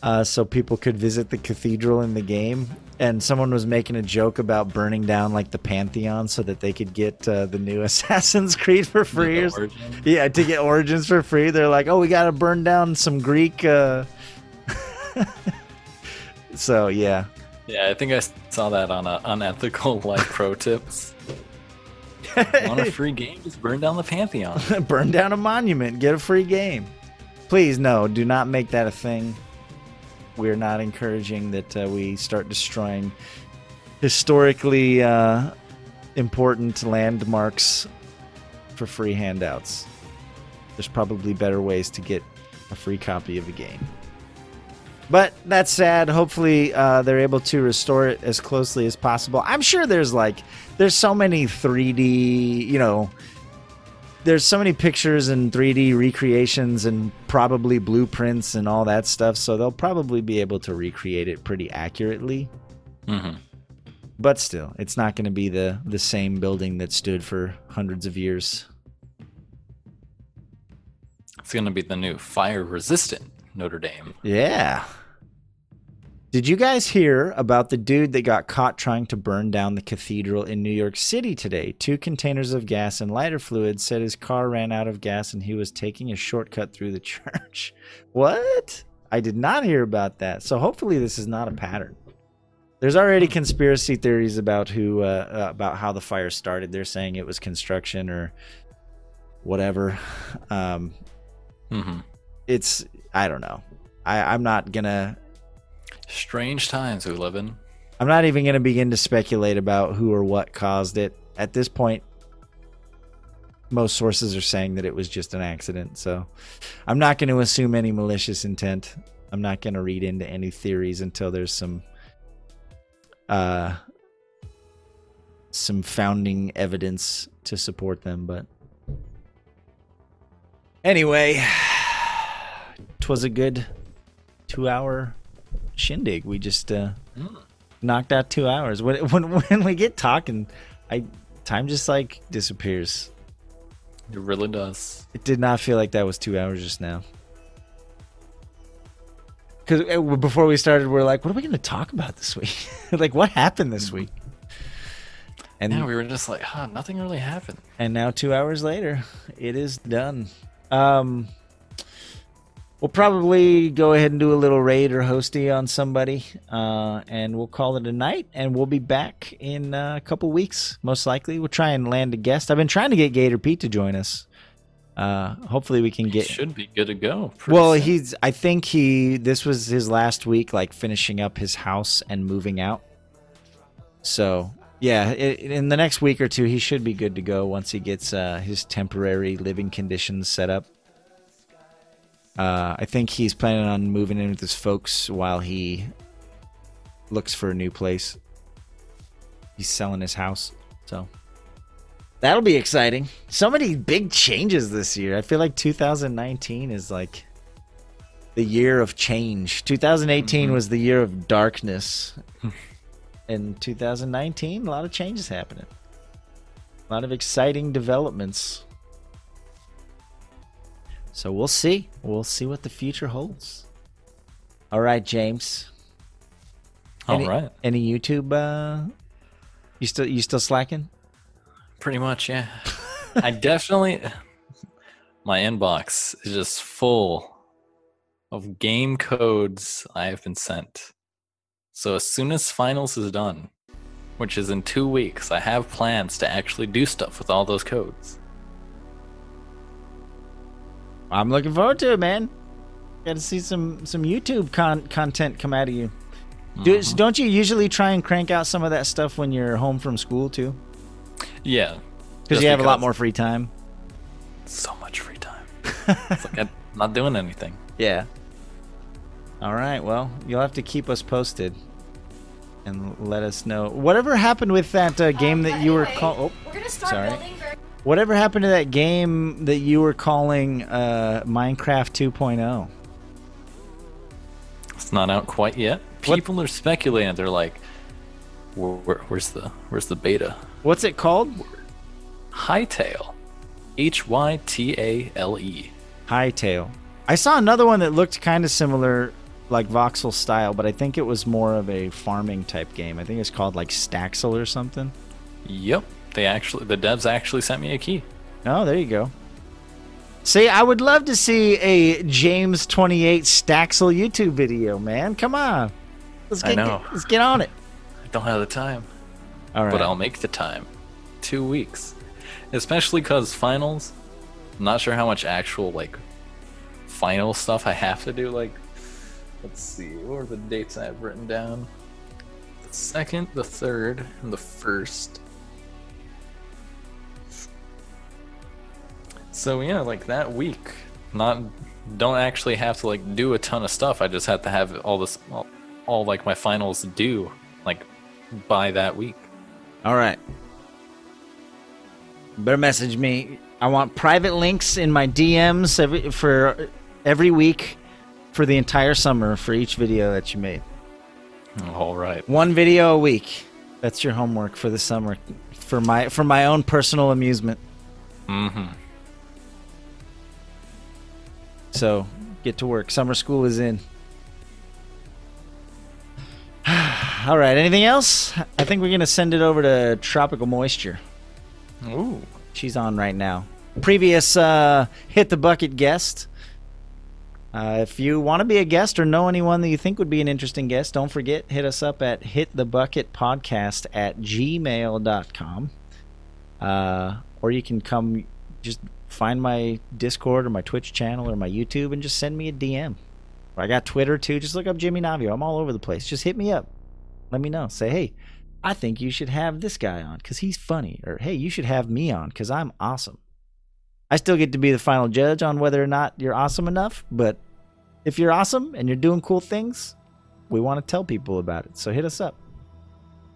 B: uh, so people could visit the cathedral in the game. And someone was making a joke about burning down like the Pantheon so that they could get uh, the new Assassin's Creed for free. or s-
C: Origin.
B: yeah, to get Origins for free. They're like, oh, we got to burn down some Greek. Uh... so yeah,
C: Yeah, I think I saw that on a unethical like pro tips. Want a free game? Just burn down the Pantheon.
B: burn down a monument, get a free game. Please, no, do not make that a thing. We're not encouraging that uh, we start destroying historically uh, important landmarks for free handouts. There's probably better ways to get a free copy of a game. But that's sad. Hopefully, uh, they're able to restore it as closely as possible. I'm sure there's like there's so many 3D, you know, there's so many pictures and 3D recreations and probably blueprints and all that stuff. So they'll probably be able to recreate it pretty accurately.
C: hmm
B: But still, it's not going to be the the same building that stood for hundreds of years.
C: It's gonna be the new fire resistant Notre Dame.
B: Yeah. Did you guys hear about the dude that got caught trying to burn down the cathedral in New York City today? Two containers of gas and lighter fluid said his car ran out of gas and he was taking a shortcut through the church. What? I did not hear about that. So hopefully this is not a pattern. There's already conspiracy theories about who uh, uh, about how the fire started. They're saying it was construction or whatever. Um,
C: hmm
B: it's I don't know. I, I'm not gonna
C: Strange times we live in.
B: I'm not even going to begin to speculate about who or what caused it. At this point, most sources are saying that it was just an accident. So I'm not going to assume any malicious intent. I'm not going to read into any theories until there's some uh some founding evidence to support them, but anyway, twas a good 2-hour shindig. We just uh
C: Mm.
B: knocked out two hours. When when when we get talking, I time just like disappears.
C: It really does.
B: It did not feel like that was two hours just now. Because before we started, we are like, "What are we going to talk about this week? like, what happened this week?" And
C: Yeah, we were just like, huh, nothing really happened.
B: and now two hours later, it is done. Um, we'll probably go ahead and do a little raid or hosty on somebody, uh, and we'll call it a night. And we'll be back in uh, a couple weeks, most likely. We'll try and land a guest. I've been trying to get Gator Pete to join us. Uh, hopefully, we can get.
C: should be good to go.
B: Well,
C: soon.
B: he's. I think he. This was his last week, like finishing up his house and moving out. So yeah, in the next week or two, he should be good to go once he gets uh, his temporary living conditions set up. Uh, I think he's planning on moving in with his folks while he looks for a new place. He's selling his house, so that'll be exciting. So many big changes this year. I feel like 2019 is like the year of change. 2018
C: Mhm.
B: was the year of darkness. In 2019, a lot of changes happening. A lot of exciting developments. So we'll see. We'll see what the future holds. All right, James.
C: all
B: any,
C: right.
B: Any YouTube? Uh, you still you still slacking?
C: Pretty much, yeah. I definitely my inbox is just full of game codes I have been sent. So as soon as finals is done, which is in two weeks, I have plans to actually do stuff with all those codes.
B: I'm looking forward to it, man. Got to see some some YouTube con- content come out of you. Do,
C: Mhm.
B: Don't you usually try and crank out some of that stuff when you're home from school too?
C: Yeah,
B: Because you have a lot more free time.
C: so much free time. it's like I'm not doing anything.
B: Yeah. All right. Well, you'll have to keep us posted and let us know whatever happened with that uh, game
D: Um,
B: that
D: but
B: you were
D: anyway,
B: call. Oh,
D: We're gonna start
B: sorry.
D: building very
B: whatever happened to that game that you were calling uh, Minecraft oh? 2.0?
C: It's not out quite yet.
B: What-
C: People are speculating. They're like, where, where, "Where's the Where's the beta?"
B: What's it called?
C: Hytale, H Y T A L E.
B: Hytale. I saw another one that looked kind of similar, like voxel style, but I think it was more of a farming type game. I think it's called like Staxel or something.
C: Yep, they actually the devs actually sent me a key.
B: Oh, there you go. See, I would love to see a James twenty eight Staxel YouTube video, man. Come on, let's
C: I
B: get let's get on it.
C: I don't have the time,
B: All right.
C: but I'll make the time. Two weeks, especially because finals. I'm not sure how much actual like final stuff I have to do. Like, let's see, what are the dates I have written down? The second, the third, and the first. So yeah, like that week, not don't actually have to like do a ton of stuff. I just have to have all this, all, all like my finals due like by that week.
B: All right. Better message me. I want private links in my DMs every, for every week for the entire summer for each video that you made.
C: All right.
B: One video a week. That's your homework for the summer for my for my own personal amusement.
C: Mm-hmm.
B: So, get to work. Summer school is in. All right, anything else? I think we're going to send it over to Tropical Moisture.
C: Ooh.
B: She's on right now. Previous uh, Hit the Bucket guest. Uh, if you want to be a guest or know anyone that you think would be an interesting guest, don't forget, hit us up at hitthebucketpodcast at gmail.com. Uh, or you can come just find my Discord or my Twitch channel or my YouTube and just send me a DM. I got Twitter too. Just look up Jimmy Navio. I'm all over the place. Just hit me up. Let me know. Say, hey, I think you should have this guy on because he's funny. Or hey, you should have me on because I'm awesome. I still get to be the final judge on whether or not you're awesome enough, but if you're awesome and you're doing cool things, we want to tell people about it. So hit us up.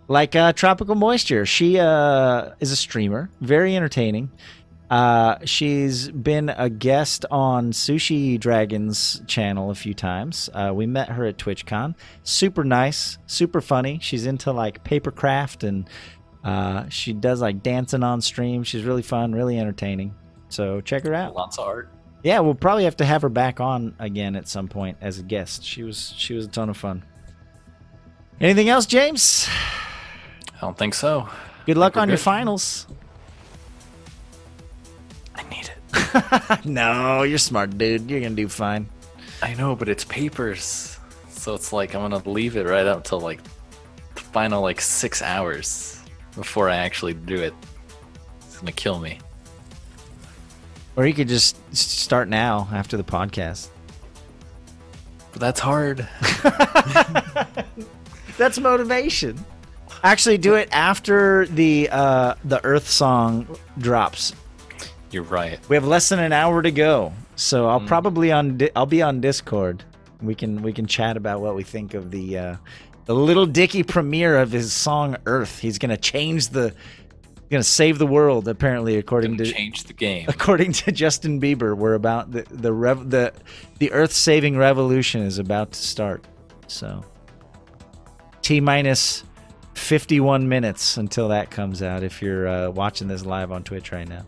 B: Like uh, Tropical Moisture, she uh, is a streamer, very entertaining. Uh, she's been a guest on Sushi Dragon's channel a few times. Uh, we met her at TwitchCon. Super nice, super funny. She's into like papercraft and uh, she does like dancing on stream. She's really fun, really entertaining. So check her out.
C: Lots of art.
B: Yeah, we'll probably have to have her back on again at some point as a guest. She was she was a ton of fun. Anything else, James?
C: I don't think so.
B: Good luck on your finals.
C: I need it.
B: no, you're smart, dude. You're gonna do fine.
C: I know, but it's papers. So it's like I'm gonna leave it right up till like the final like six hours before I actually do it. It's gonna kill me.
B: Or you could just start now after the podcast.
C: But that's hard.
B: That's motivation. Actually, do it after the uh, the Earth song drops.
C: You're right.
B: We have less than an hour to go, so I'll probably on Di- I'll be on Discord. We can we can chat about what we think of the uh, the Lil Dicky premiere of his song Earth. He's gonna change the, gonna save the world. Apparently, according to
C: change the game.
B: according to Justin Bieber, we're about the the rev- the the Earth saving revolution is about to start. So T minus fifty one minutes until that comes out. If you're uh, watching this live on Twitch right now,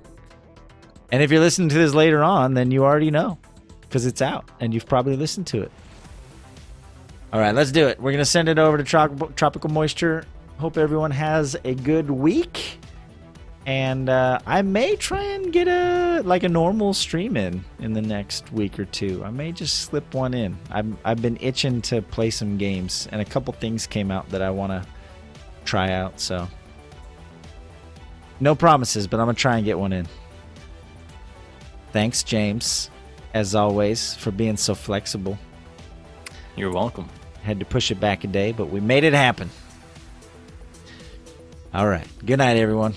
B: and if you're listening to this later on, then you already know because it's out and you've probably listened to it. All right, let's do it. We're gonna send it over to Trop- Tropical Moisture. Hope everyone has a good week and uh, I may try and get a like a normal stream in in the next week or two. I may just slip one in. I'm I've been itching to play some games, and a couple things came out that I want to try out. So no promises, but I'm gonna try and get one in. Thanks, James, as always, for being so flexible.
C: You're welcome.
B: Had to push it back a day, but we made it happen. All right. Good night, everyone.